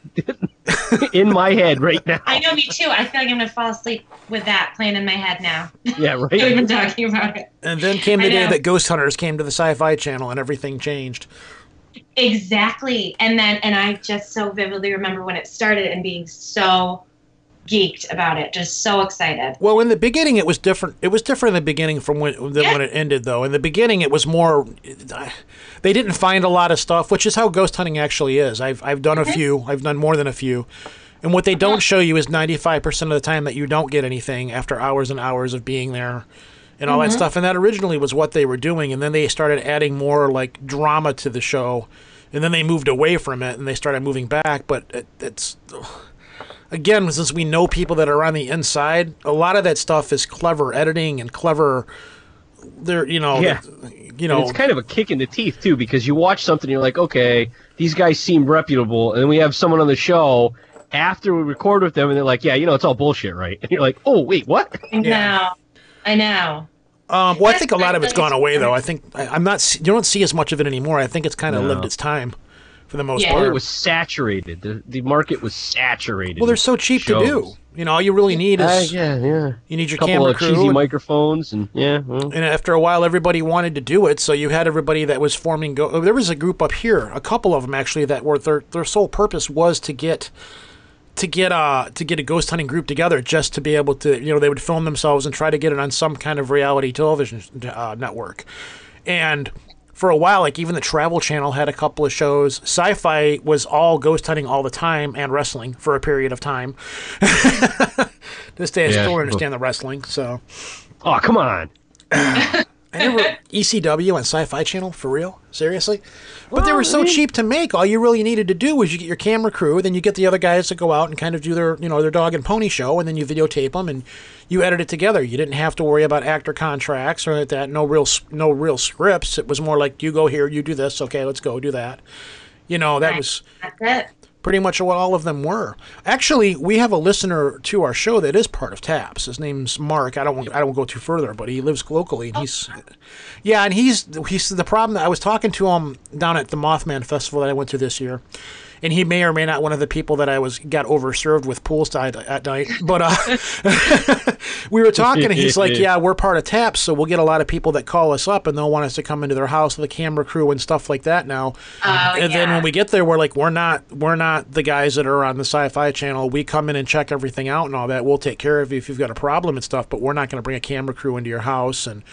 Speaker 6: <laughs> in my head right now.
Speaker 2: I know, me too. I feel like I'm going to fall asleep with that playing in my head now.
Speaker 6: Yeah,
Speaker 2: Not <laughs>
Speaker 6: right.
Speaker 2: even talking about it.
Speaker 5: And then came the day that Ghost Hunters came to the Sci-Fi Channel, and everything changed.
Speaker 2: Exactly. And then, and I just so vividly remember when it started and being so geeked about it, just so excited.
Speaker 5: Well, in the beginning, it was different. It was different in the beginning from when than
Speaker 2: Yeah.
Speaker 5: when it ended, though. In the beginning, it was more. They didn't find a lot of stuff, which is how ghost hunting actually is. I've I've done a mm-hmm. few. I've done more than a few, and what they don't uh-huh. show you is ninety five percent of the time that you don't get anything after hours and hours of being there. And all that mm-hmm. stuff, and that originally was what they were doing, and then they started adding more like drama to the show, and then they moved away from it, and they started moving back. But it, it's again, since we know people that are on the inside, a lot of that stuff is clever editing and clever. They're you know
Speaker 6: Yeah.
Speaker 5: you
Speaker 6: And
Speaker 5: know
Speaker 6: it's kind of a kick in the teeth too, because you watch something, you're like, okay, these guys seem reputable, and then we have someone on the show after we record with them, and they're like, yeah, you know, it's all bullshit, right? <laughs> And you're like, oh wait, what?
Speaker 2: I know.
Speaker 5: Yeah.
Speaker 2: I know.
Speaker 5: Um, well, I think a lot of it's gone away though. I think I, I'm not. You don't see as much of it anymore. I think it's kind of
Speaker 6: No.
Speaker 5: lived its time, for the most
Speaker 2: Yeah.
Speaker 5: Part.
Speaker 6: it was saturated. The the market was saturated.
Speaker 5: well, they're so cheap to do. You know, all you really need is
Speaker 6: Uh, yeah, yeah.
Speaker 5: you need your
Speaker 6: A couple
Speaker 5: camera
Speaker 6: of
Speaker 5: crew.
Speaker 6: cheesy
Speaker 5: and-
Speaker 6: microphones, and yeah, well,
Speaker 5: and after a while, everybody wanted to do it. So you had everybody that was forming. Go- there was a group up here, a couple of them actually, that were their their sole purpose was to get to get uh to get a ghost hunting group together, just to be able to you know they would film themselves and try to get it on some kind of reality television uh, network, and. For a while, like even the Travel Channel had a couple of shows. Sci-fi was all ghost hunting all the time and wrestling for a period of time. <laughs> this day, I
Speaker 6: Yeah,
Speaker 5: still understand the wrestling. So
Speaker 6: oh come on. <laughs>
Speaker 5: I never <laughs> ECW on Sci-Fi Channel for real, seriously. But they were so cheap to make. All you really needed to do was you get your camera crew, then you get the other guys to go out and kind of do their, you know, their dog and pony show, and then you videotape them and you edit it together. You didn't have to worry about actor contracts or like that. No real, no real scripts. It was more like you go here, you do this. Okay, let's go do that. You know, that was
Speaker 2: That's it.
Speaker 5: Pretty much what all of them were. Actually, we have a listener to our show that is part of TAPS. His name's Mark. I don't want, I don't go too further, but he lives locally, and he's yeah, and he's he's the problem. I was talking to him down at the Mothman Festival that I went to this year. And he may or may not one of the people that I was got overserved with poolside at night, but uh, <laughs> we were talking, and he's like, <laughs> "Yeah, we're part of TAPS, so we'll get a lot of people that call us up, and they'll want us to come into their house with a camera crew and stuff like that now."
Speaker 2: Oh,
Speaker 5: and then when we get there, we're like, we're not, we're not the guys that are on the Sci-Fi Channel. We come in and check everything out and all that. We'll take care of you if you've got a problem and stuff. But we're not going to bring a camera crew into your house. And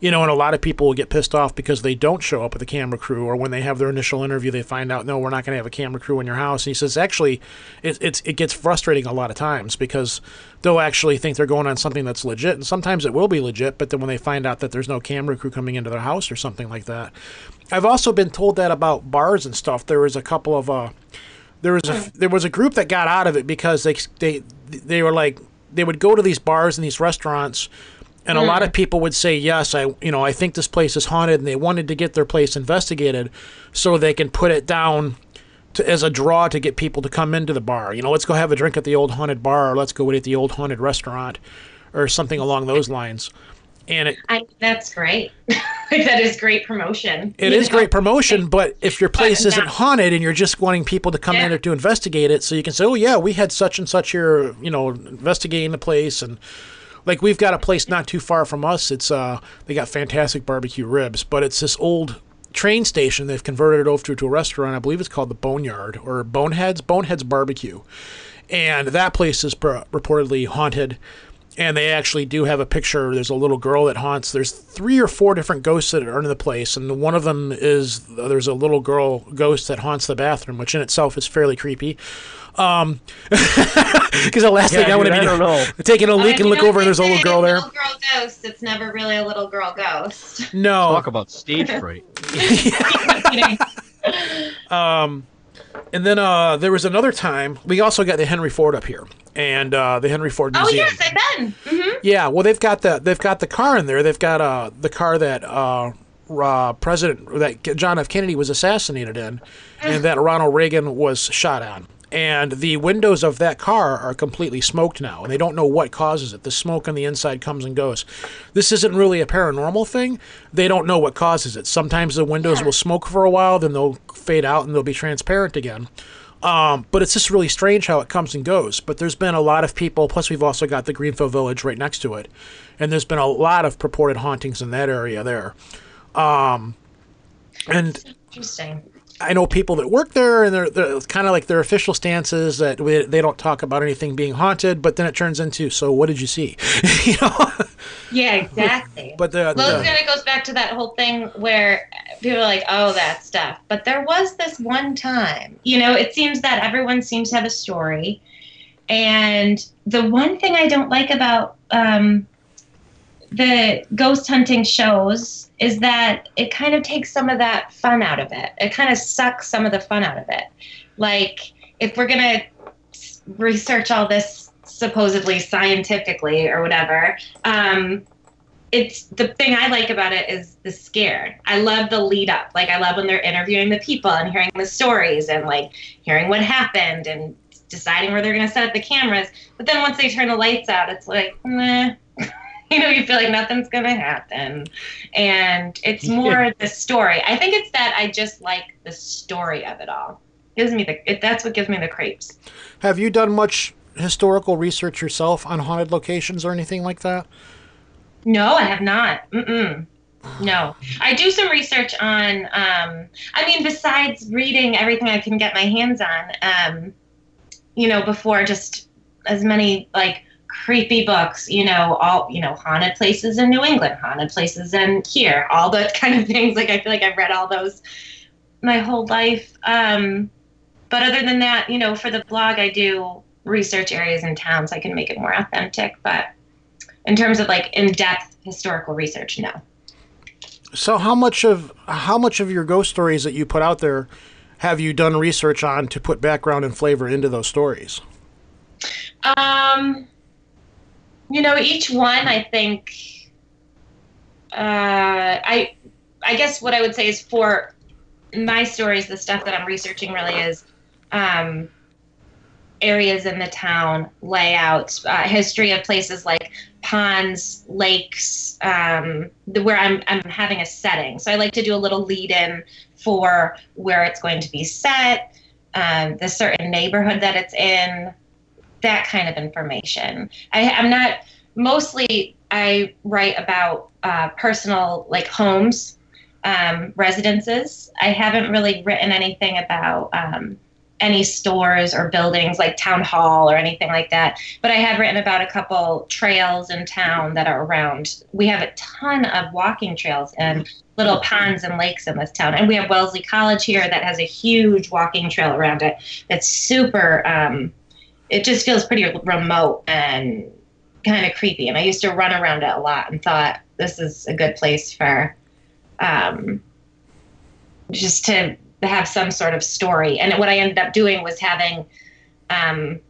Speaker 5: you know, and a lot of people will get pissed off because they don't show up with a camera crew, or when they have their initial interview, they find out, no, we're not going to have a camera crew in your house. And he says, actually, it, it's it gets frustrating a lot of times because they'll actually think they're going on something that's legit, and sometimes it will be legit. But then when they find out that there's no camera crew coming into their house or something like that, I've also been told that about bars and stuff. There was a couple of uh, there was a there was a group that got out of it because they they they were like they would go to these bars and these restaurants and a lot of hmm. people would say yes i you know i think this place is haunted and they wanted to get their place investigated so they can put it down to, as a draw to get people to come into the bar you know let's go have a drink at the old haunted bar or let's go eat at the old haunted restaurant or something along those lines and it,
Speaker 2: I, that's great. <laughs> that is great promotion.
Speaker 5: It is
Speaker 2: know?
Speaker 5: great promotion, but if your place
Speaker 2: But
Speaker 5: isn't haunted and you're just wanting people to come in
Speaker 2: Yeah.
Speaker 5: there to investigate it, so you can say, "Oh yeah, we had such and such here, you know, investigating the place," and like we've got a place not too far from us. It's uh, they got fantastic barbecue ribs, but it's this old train station. They've converted it over to, to a restaurant. I believe it's called the Boneyard or Boneheads Boneheads Barbecue, and that place is pur- reportedly haunted. And they actually do have a picture. There's a little girl that haunts. There's three or four different ghosts that are in the place, and one of them is there's a little girl ghost that haunts the bathroom, which in itself is fairly creepy. Um, <laughs> because the last
Speaker 6: Yeah,
Speaker 5: thing I want to be
Speaker 6: don't know. <laughs>
Speaker 5: taking a
Speaker 2: Well,
Speaker 5: leak
Speaker 2: you
Speaker 5: and look over and there's a little girl there.
Speaker 2: Little girl ghost. It's never really a little girl ghost. <laughs>
Speaker 5: No,
Speaker 6: Talk about stage fright.
Speaker 5: Um, and then uh, there was another time we also got the Henry Ford up here, and uh, the Henry Ford
Speaker 2: oh
Speaker 5: Museum.
Speaker 2: yes, I've been. hmm
Speaker 5: Yeah, well, they've got the they've got the car in there. They've got uh the car that uh, uh President that John F. Kennedy was assassinated in, and that Ronald Reagan was shot on. And the windows of that car are completely smoked now, and they don't know what causes it. The smoke on the inside comes and goes. This isn't really a paranormal thing. They don't know what causes it. Sometimes the windows will smoke for a while, then they'll fade out and they'll be transparent again. Um, but it's just really strange how it comes and goes. But there's been a lot of people, plus we've also got the Greenfield Village right next to it, and there's been a lot of purported hauntings in that area there. Um, and
Speaker 2: Interesting.
Speaker 5: I know people that work there, and they're, they're kind of like their official stance is that we, they don't talk about anything being haunted. But then it turns into, so what did you see? <laughs> you know.
Speaker 2: Yeah, exactly. <laughs>
Speaker 5: But the,
Speaker 2: well,
Speaker 5: the-
Speaker 2: it goes back to that whole thing where people are like, "Oh, that stuff." But there was this one time, you know. It seems that everyone seems to have a story, and the one thing I don't like about um, the ghost hunting shows is that it kind of takes some of that fun out of it. It kind of sucks some of the fun out of it. Like if we're gonna research all this supposedly scientifically or whatever, um, it's the thing I like about it is the scare. I love the lead up. Like I love when they're interviewing the people and hearing the stories and like hearing what happened and deciding where they're gonna set up the cameras. But then once they turn the lights out, it's like, meh. <laughs> you know, you feel like nothing's gonna happen. And it's more the story. I think it's that I just like the story of it all. Gives me the it, that's what gives me the creeps.
Speaker 5: have you done much historical research yourself on haunted locations or anything like that?
Speaker 2: No, I have not. Mm-mm. No, I do some research on. Um, I mean, besides reading everything I can get my hands on, um, you know, before just as many like creepy books, you know, all you know, haunted places in New England, haunted places in here, all the <laughs> kind of things. Like I feel like I've read all those my whole life. Um, but other than that, you know, for the blog, I do research areas in towns. I can make it more authentic. But in terms of like in-depth historical research, no.
Speaker 5: So how much of how much of your ghost stories that you put out there have you done research on to put background and flavor into those stories?
Speaker 2: Um, you know, each one I think. Uh, I, I guess what I would say is for my stories, the stuff that I'm researching really is, um, areas in the town, layouts, uh, history of places like ponds, lakes, um, the, where I'm I'm having a setting. So I like to do a little lead in for where it's going to be set, um, the certain neighborhood that it's in, that kind of information. I, I'm not mostly I write about uh, personal like homes, um, residences. I haven't really written anything about um, any stores or buildings like town hall or anything like that. But I have written about a couple trails in town that are around. We have a ton of walking trails and little ponds and lakes in this town. And we have Wellesley College here that has a huge walking trail around it that's super um, it just feels pretty remote and kind of creepy. And I used to run around it a lot and thought this is a good place for um, just to have some sort of story. And what I ended up doing was having um,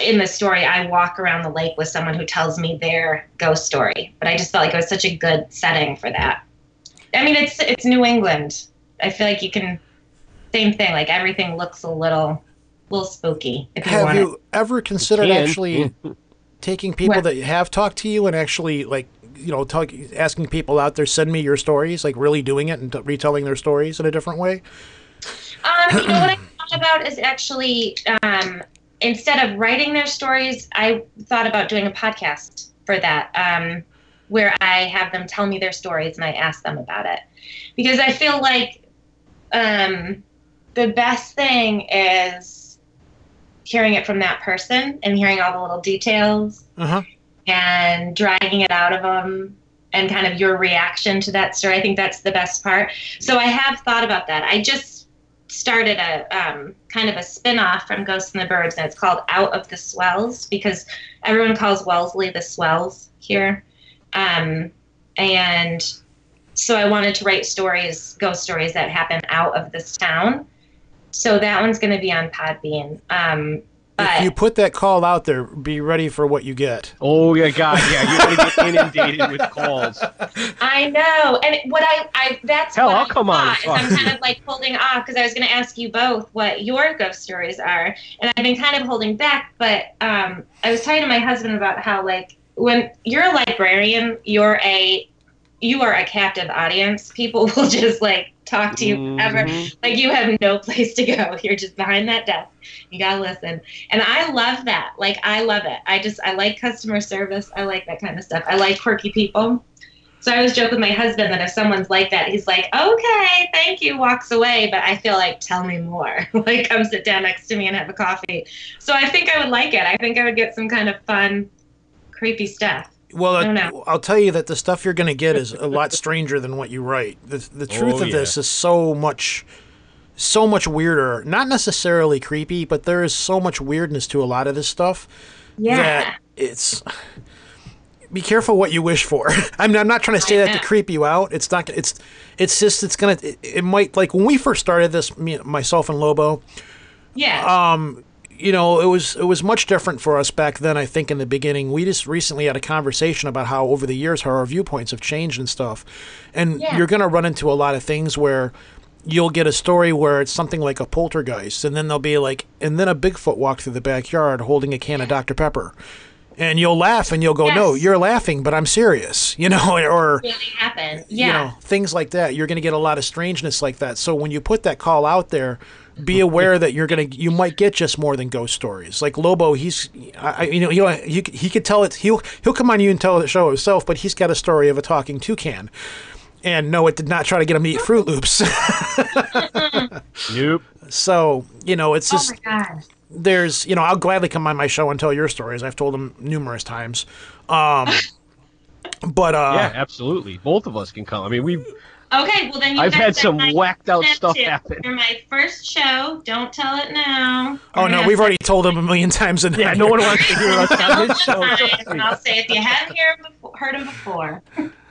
Speaker 2: in the story, I walk around the lake with someone who tells me their ghost story. But I just felt like it was such a good setting for that. I mean, it's it's New England. I feel like you can same thing. Like everything looks a little little spooky if you
Speaker 5: Have
Speaker 2: want it.
Speaker 5: you ever considered actually <laughs> taking people
Speaker 2: What?
Speaker 5: that have talked to you and actually like you know talk, asking people out there send me your stories, like really doing it and t- retelling their stories in a different way?
Speaker 2: Um, you know what I <clears throat> thought about is actually um, instead of writing their stories, I thought about doing a podcast for that, um, where I have them tell me their stories and I ask them about it, because I feel like um, the best thing is hearing it from that person and hearing all the little details
Speaker 5: Uh huh.
Speaker 2: and dragging it out of them and kind of your reaction to that story. I think that's the best part. So I have thought about that. I just started a um, kind of a spin-off from Ghosts and the Birds and it's called Out of the Swells because everyone calls Wellesley the Swells here. Um, and so I wanted to write stories, ghost stories that happen out of this town. So that one's going to be on Podbean. Um,
Speaker 5: If you put that call out there, be ready for what you get.
Speaker 6: Oh yeah, God, yeah, you're gonna get inundated with <laughs> calls.
Speaker 2: I know, and what I, I that's
Speaker 6: Hell,
Speaker 2: what
Speaker 6: I'll
Speaker 2: I
Speaker 6: come on and
Speaker 2: I'm kind of like holding off because I was going to ask you both what your ghost stories are, and I've been kind of holding back. But um, I was talking to my husband about how like when you're a librarian, you're a you are a captive audience. People <laughs> will just like talk to you ever.
Speaker 6: Mhm.
Speaker 2: Like you have no place to go. <laughs> You're just behind that desk. You gotta listen. And I love that. Like I love it. I just I like customer service. I like that kind of stuff. I like quirky people. So I always joke with my husband that if someone's like that, he's like, okay, thank you, walks away. But I feel like, tell me more. <laughs> like, come sit down next to me and have a coffee. So I think I would like it. I think I would get some kind of fun, creepy stuff.
Speaker 5: Well,
Speaker 2: I,
Speaker 5: i'll tell you that the stuff you're going to get is a lot stranger than what you write. The, the truth
Speaker 6: Oh,
Speaker 5: of this is so much, so much weirder. Not necessarily creepy, but there is so much weirdness to a lot of this stuff
Speaker 2: Yeah.
Speaker 5: that it's. Be careful what you wish for. <laughs> I'm, I'm not trying to say
Speaker 2: I
Speaker 5: that to creep you out. It's not. It's. It's just. It's gonna. It, it might like when we first started this. Me, myself, and Lobo.
Speaker 2: yeah.
Speaker 5: Um, you know, it was it was much different for us back then. I think in the beginning, we just recently had a conversation about how over the years how our viewpoints have changed and stuff, and
Speaker 2: Yeah.
Speaker 5: you're going to run into a lot of things where you'll get a story where it's something like a poltergeist, and then there'll be like, and then a Bigfoot walked through the backyard holding a can of Dr Pepper. And you'll laugh and you'll go, no, you're laughing, but I'm serious, <laughs> you know, or
Speaker 2: really happen. Yeah.
Speaker 5: you know, things like that. You're going to get a lot of strangeness like that. So when you put that call out there, be aware that you're going to you might get just more than ghost stories. Like Lobo, he's I, I- you know he he, he could tell it. He'll he'll come on you and tell the show himself, but he's got a story of a talking toucan. And no, it did not try to get him to eat Froot Loops. <laughs>
Speaker 6: Nope.
Speaker 5: so you know, it's
Speaker 2: oh
Speaker 5: just
Speaker 2: my God.
Speaker 5: there's you know I'll gladly come on my show and tell your stories. I've told them numerous times. Um, <laughs> but uh,
Speaker 6: yeah, absolutely. Both of us can come. I mean, we.
Speaker 2: Okay, well then you
Speaker 6: I've
Speaker 2: guys
Speaker 6: had
Speaker 2: are
Speaker 6: some whacked out stuff
Speaker 2: two.
Speaker 6: happen.
Speaker 2: For my first show, don't tell it now.
Speaker 5: oh
Speaker 2: We're
Speaker 5: no, we've already told them a million times. In
Speaker 6: Yeah, no one wants to hear us on this show.
Speaker 2: Fine,
Speaker 6: trust
Speaker 2: and I'll say if you haven't heard him before, heard him before.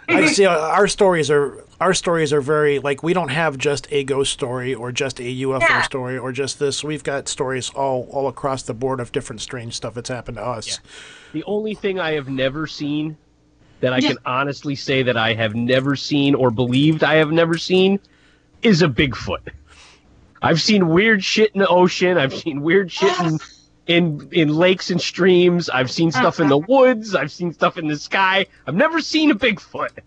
Speaker 5: I <laughs> see. uh, Our stories are our stories are very like we don't have just a ghost story or just a UFO
Speaker 2: Yeah.
Speaker 5: story or just this. We've got stories all all across the board of different strange stuff that's happened to us.
Speaker 6: The only thing I have never seen that I
Speaker 2: Yeah.
Speaker 6: can honestly say that I have never seen or believed I have never seen is a Bigfoot. I've seen weird shit in the ocean. I've seen weird shit in in, in lakes and streams. I've seen stuff in the uh-huh. woods. I've seen stuff in the sky. I've never seen a Bigfoot.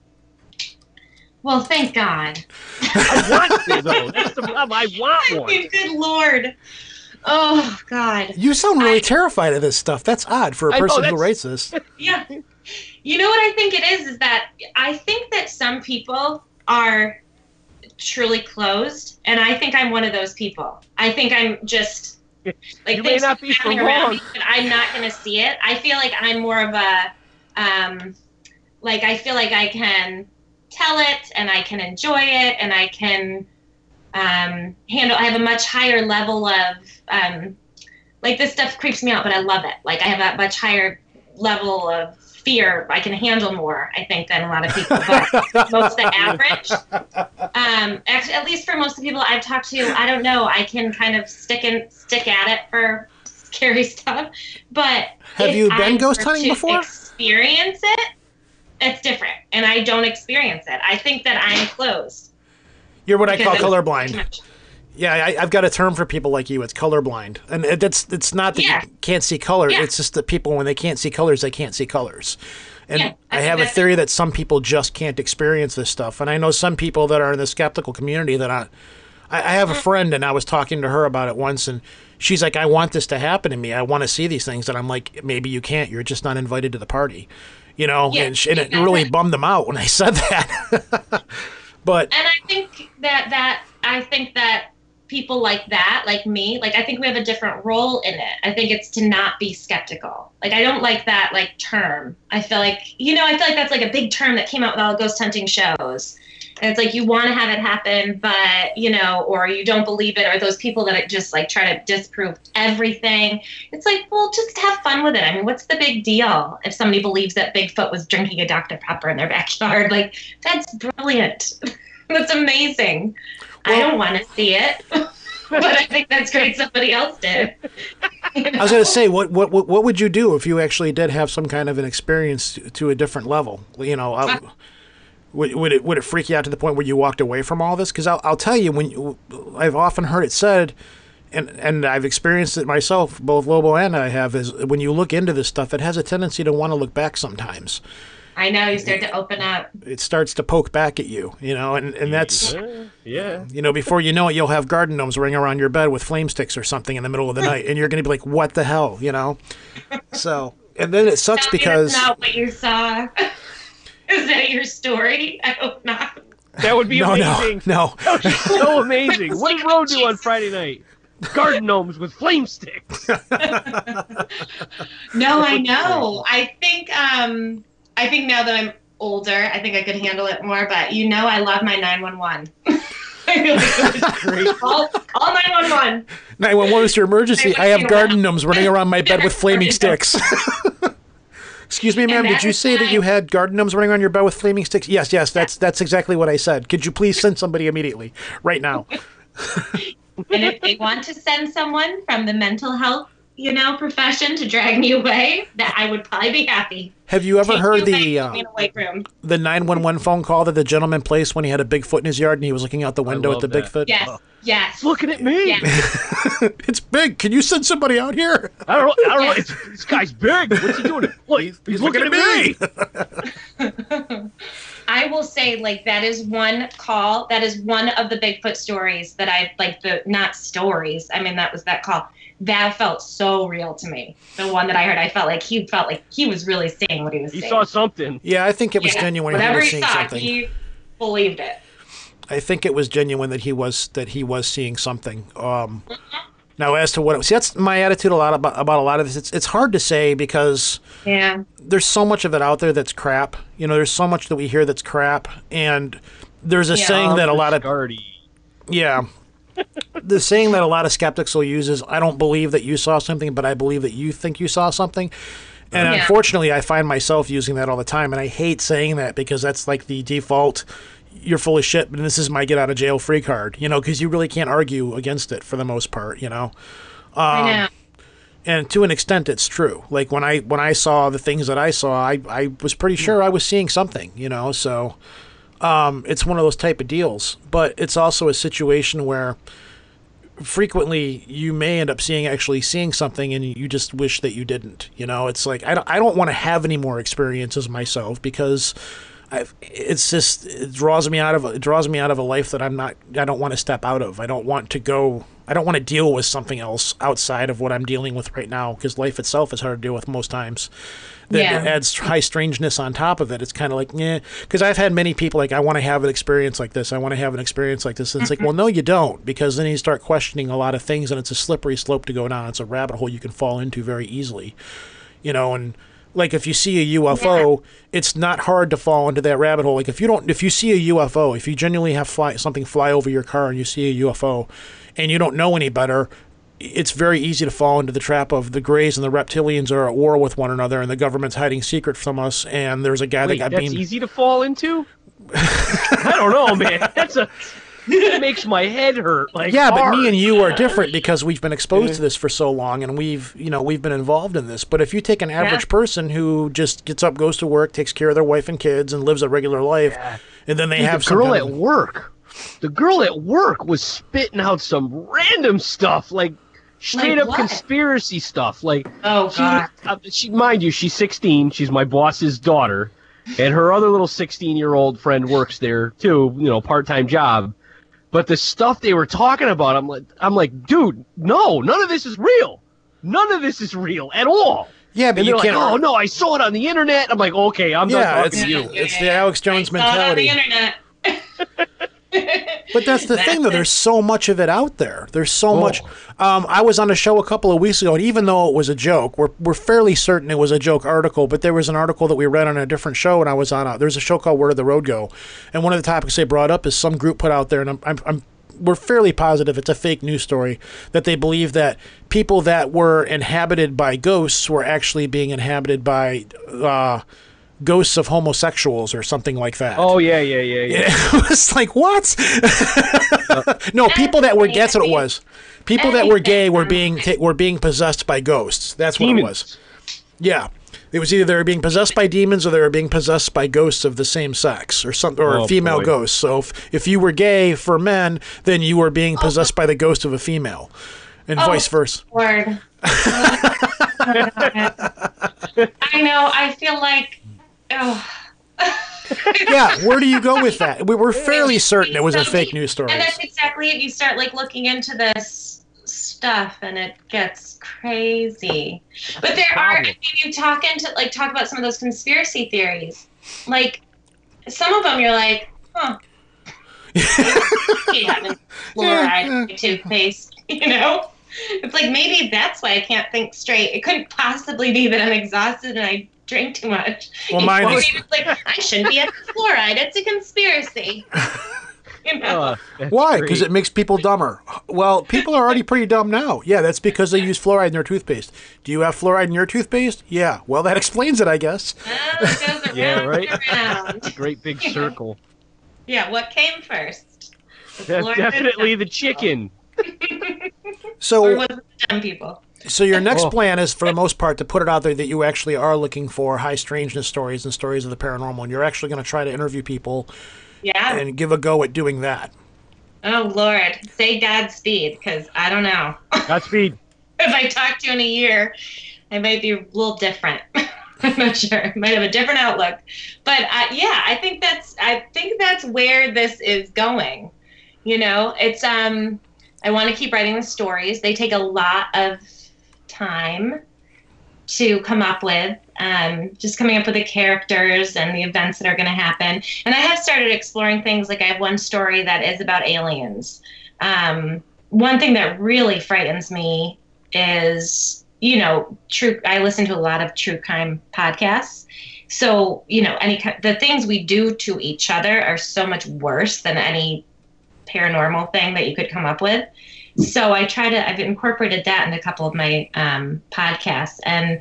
Speaker 2: Well, thank God.
Speaker 6: I want to though. <laughs> That's the problem. I want one.
Speaker 2: Good Lord. Oh God.
Speaker 5: You sound really
Speaker 2: I-
Speaker 5: terrified of this stuff. That's odd for a
Speaker 6: I know,
Speaker 5: person who writes this.
Speaker 2: Yeah. You know what I think it is? Is that I think that some people are truly closed, and I think I'm one of those people. I think I'm just like
Speaker 6: You may not be for long.
Speaker 2: me, but I'm not going to see it. I feel like I'm more of a, um, like I feel like I can tell it and I can enjoy it and I can um, handle. I have a much higher level of um, like this stuff creeps me out, but I love it. Like I have a much higher level of fear. I can handle more, I think, than a lot of people. But <laughs> most the average, um, actually, at least for most of the people I've talked to, I don't know. I can kind of stick and stick at it for scary <laughs> stuff. But
Speaker 5: Have you been
Speaker 2: I
Speaker 5: ghost hunting before?
Speaker 2: Experience it. It's different, and I don't experience it. I think that I'm closed.
Speaker 5: You're what I call colorblind. Yeah, I, I've got a term for people like you. It's colorblind, and uh, it, it's it's not that
Speaker 2: Yeah.
Speaker 5: you can't see color.
Speaker 2: Yeah.
Speaker 5: It's just that people when they can't see colors, they can't see colors. And
Speaker 2: Yeah, I
Speaker 5: have a theory that some people just can't experience this stuff. And I know some people that are in the skeptical community that I, I, have a mm-hmm. friend, and I was talking to her about it once, and she's like, "I want this to happen to me. I want to see these things." And I'm like, "Maybe you can't. You're just not invited to the party." You know,
Speaker 2: Yeah,
Speaker 5: and, sh- and it really bummed them out when I <laughs> said that. <laughs> but
Speaker 2: and I think that that I think that people like that, like me, like I think we have a different role in it. I think it's to not be skeptical. Like I don't like that like term. I feel like you know, I feel like that's like a big term that came out with all ghost hunting shows. And it's like you want to have it happen, but you know, or you don't believe it, or those people that just like try to disprove everything. It's like, well, just have fun with it. I mean, what's the big deal if somebody believes that Bigfoot was drinking a Dr. Pepper in their <laughs> backyard? Like, that's brilliant. <laughs> That's amazing. I don't want to see it, <laughs> but I think that's great. Somebody else did.
Speaker 5: I was going to say, what, what what would you do if you actually did have some kind of an experience to, to a different level? You know, uh, would, would it would it freak you out to the point where you walked away from all this? Because I'll, I'll tell you, when you, I've often heard it said, and and I've experienced it myself, both Lobo and I have, is when you look into this stuff, it has a tendency to want to look back sometimes.
Speaker 2: I know you start to open up.
Speaker 5: It starts to poke back at you, you know, and, and that's
Speaker 6: Yeah, yeah.
Speaker 5: you know before you know it, you'll have garden gnomes ring around your bed with flame sticks or something in the middle of the night, and you're going to be like, "What the hell?" You know. So, and then it sucks
Speaker 2: Tell me
Speaker 5: because
Speaker 2: that's not what you saw. <laughs> Is that your story? I hope not.
Speaker 6: That would be
Speaker 5: no,
Speaker 6: amazing.
Speaker 5: no, no.
Speaker 6: That would be so <laughs> amazing. What did Ro do on Friday night? Garden gnomes with flame sticks. <laughs>
Speaker 2: No, I know. I think um I think now that I'm older, I think I could handle it more, but you know I love my 911. <laughs> <laughs>
Speaker 6: Great.
Speaker 2: all, all 911.
Speaker 5: 911 is your emergency. I have
Speaker 2: Yeah.
Speaker 5: garden gnomes running <laughs> around my bed with flaming sticks. Excuse me, ma'am. Did you say that you had garden gnomes running around your bed with flaming sticks? Yes, yes. That's that's exactly what I said. Could you please send somebody immediately, right now?
Speaker 2: And if they want to send someone from the mental health, you know, profession to drag me away, that I would probably be happy.
Speaker 5: Have you ever
Speaker 2: Take
Speaker 5: heard the uh,
Speaker 2: put me in a white room.
Speaker 5: the 911 phone call that the gentleman placed when he had a Bigfoot in his yard and he was looking out the window at the
Speaker 6: that.
Speaker 5: Bigfoot?
Speaker 2: Yes, yes.
Speaker 6: Looking at me.
Speaker 2: Yeah. <laughs>
Speaker 5: it's big. Can you send somebody out here?
Speaker 6: I don't know. I don't know. It's, this guy's big. What's he doing? <laughs> Look, he's, looking, at me. <laughs>
Speaker 2: I will say, like, that is one call. That is one of the Bigfoot stories that I like. The not stories. I mean, that was that call. That felt so real to me. The one that I heard, I felt like he felt like he was really saying what he was
Speaker 6: He
Speaker 2: saying.
Speaker 6: saw something.
Speaker 5: Yeah, I think it was
Speaker 2: Yeah,
Speaker 5: genuine. He
Speaker 2: Whatever
Speaker 5: was
Speaker 2: he
Speaker 5: seeing
Speaker 2: saw,
Speaker 5: something.
Speaker 2: he believed it.
Speaker 5: I think it was genuine that he was that he was seeing something. Um, now, as to what it was, see, that's my attitude a lot about about a lot of this. It's it's hard to say because
Speaker 2: Yeah.
Speaker 5: there's so much of it out there that's crap. You know, there's so much that we hear that's crap, and there's a
Speaker 2: Yeah.
Speaker 5: saying that a lot of
Speaker 6: Scardy.
Speaker 5: yeah. The saying that a lot of skeptics will use is, "I don't believe that you saw something, but I believe that you think you saw something." And
Speaker 2: Yeah.
Speaker 5: unfortunately, I find myself using that all the time, and I hate saying that because that's like the default. You're full of shit, but this is my get out of jail free card, you know, because you really can't argue against it for the most part, you know. Um,
Speaker 2: I know.
Speaker 5: and to an extent it's true like when i when i saw the things that i saw i i was pretty sure i was seeing something you know so um it's one of those type of deals but it's also a situation where frequently you may end up seeing actually seeing something and you just wish that you didn't you know it's like i don't, I don't want to have any more experiences myself because I've, it's just it draws me out of it draws me out of a life that I'm not I don't want to step out of. I don't want to go I don't want to deal with something else outside of what I'm dealing with right now because life itself is hard to deal with most times. That
Speaker 2: Yeah.
Speaker 5: adds high strangeness on top of it. It's kind of like yeah, because I've had many people like I want to have an experience like this. I want to have an experience like this. And it's like mm-hmm. well no you don't because then you start questioning a lot of things and it's a slippery slope to go down. It's a rabbit hole you can fall into very easily you know and like if you see a UFO, it's not hard to fall into that rabbit hole. Like if you don't, if you see a UFO, if you genuinely have fly something fly over your car and you see a UFO, and you don't know any better, it's very easy to fall into the trap of the Greys and the reptilians are at war with one another, and the government's hiding secret from us. And there's a guy
Speaker 6: Wait,
Speaker 5: that got
Speaker 6: that's
Speaker 5: beamed.
Speaker 6: easy to fall into? I don't know, man. <laughs> That's a it makes my head hurt. Like
Speaker 5: Yeah, but me and you are different because we've been exposed to this for so long and we've, you know, we've been involved in this. But if you take an average person who just gets up, goes to work, takes care of their wife and kids and lives a regular life, and then they
Speaker 6: Dude,
Speaker 5: have
Speaker 6: the
Speaker 5: some
Speaker 6: girl
Speaker 5: kind
Speaker 6: at work. The girl at work was spitting out some random stuff, like straight
Speaker 2: Like
Speaker 6: up
Speaker 2: what?
Speaker 6: conspiracy stuff. Like
Speaker 2: Oh
Speaker 6: she,
Speaker 2: God.
Speaker 6: uh, she, mind you, she's 16. She's my boss's daughter, and her other little 16 year old friend works there too. You know, part time job. But the stuff they were talking about, I'm like, I'm like, dude, no, none of this is real. None of this is real at all.
Speaker 5: Yeah, but
Speaker 6: And
Speaker 5: you
Speaker 6: they're
Speaker 5: can't.
Speaker 6: like, oh no, I saw it on the internet. I'm like, okay, I'm
Speaker 5: yeah,
Speaker 6: done
Speaker 5: it's
Speaker 6: talking to you.
Speaker 5: It's the. Alex Jones
Speaker 2: I saw it on
Speaker 5: mentality.
Speaker 2: the internet. <laughs>
Speaker 5: But that's the thing, though. There's so much of it out there. There's so much. Um, I was on a show a couple of weeks ago, and even though it was a joke, we're, we're fairly certain it was a joke article. But there was an article that we read on a different show, and I was on. A, there's a show called Where Did the Road Go? And one of the topics they brought up is some group put out there, and I'm, I'm, I'm we're fairly positive it's a fake news story that they believe that people that were inhabited by ghosts were actually being inhabited by uh, ghosts of homosexuals or something like that.
Speaker 6: Oh yeah, yeah, yeah, yeah. <laughs>
Speaker 5: it was like what? <laughs> no, people that were that's what it was. People that were gay were being were being possessed by ghosts. That's what it was. Yeah. It was either they were being possessed by demons or they were being possessed by ghosts of the same sex or some or
Speaker 6: Oh,
Speaker 5: female
Speaker 6: boy.
Speaker 5: ghosts. So if, if you were gay for men, then you were being oh. possessed by the ghost of a female, and oh, vice versa.
Speaker 2: Word. <laughs> I know. I feel like.
Speaker 5: Yeah, where do you go with that? We were fairly certain it was a fake news story.
Speaker 2: And that's exactly it. You start like looking into this stuff, and it gets crazy. But there are. I mean, you talk into like talk about some of those conspiracy theories. Like some of them you're like, huh. you having fluoride toothpaste, you know? It's like maybe that's why I can't think straight. It couldn't possibly be that I'm exhausted and I drink too much.
Speaker 5: Well, mine
Speaker 2: Maybe
Speaker 5: is-
Speaker 2: it's like I shouldn't be at fluoride. It's a conspiracy. <laughs> You know?
Speaker 6: Uh,
Speaker 5: Why? Because it makes people dumber. Well, people are already pretty dumb now. Yeah, that's because they use fluoride in their toothpaste. Do you have fluoride in your toothpaste? Yeah. Well, that <laughs> explains it, I guess.
Speaker 2: Oh, it goes around
Speaker 6: Yeah, right.
Speaker 2: and around. <laughs>
Speaker 6: great big circle.
Speaker 2: Yeah, what came first? The
Speaker 6: That's definitely the chicken.
Speaker 2: Or
Speaker 5: So,
Speaker 2: was it the dumb people?
Speaker 5: So your next
Speaker 6: Oh.
Speaker 5: plan is, for the most part, to put it out there that you actually are looking for high strangeness stories and stories of the paranormal, and you're actually going to try to interview people
Speaker 2: Yeah.
Speaker 5: and give a go at doing that.
Speaker 2: Oh Lord, say Godspeed, because I don't know. <laughs>
Speaker 6: Godspeed.
Speaker 2: if I talk to you in a year, I might be a little different. <laughs> I'm not sure. I might have a different outlook, but uh, yeah, I think that's I think that's where this is going. You know, it's um, I want to keep writing the stories. They take a lot of time to come up with. Um, just coming up with the characters and the events that are going to happen. And I have started exploring things like I have one story that is about aliens. Um, one thing that really frightens me is, you know, true. I listen to a lot of true crime podcasts. So, you know, any the things we do to each other are so much worse than any paranormal thing that you could come up with. So I try to. I've incorporated that in a couple of my um, podcasts and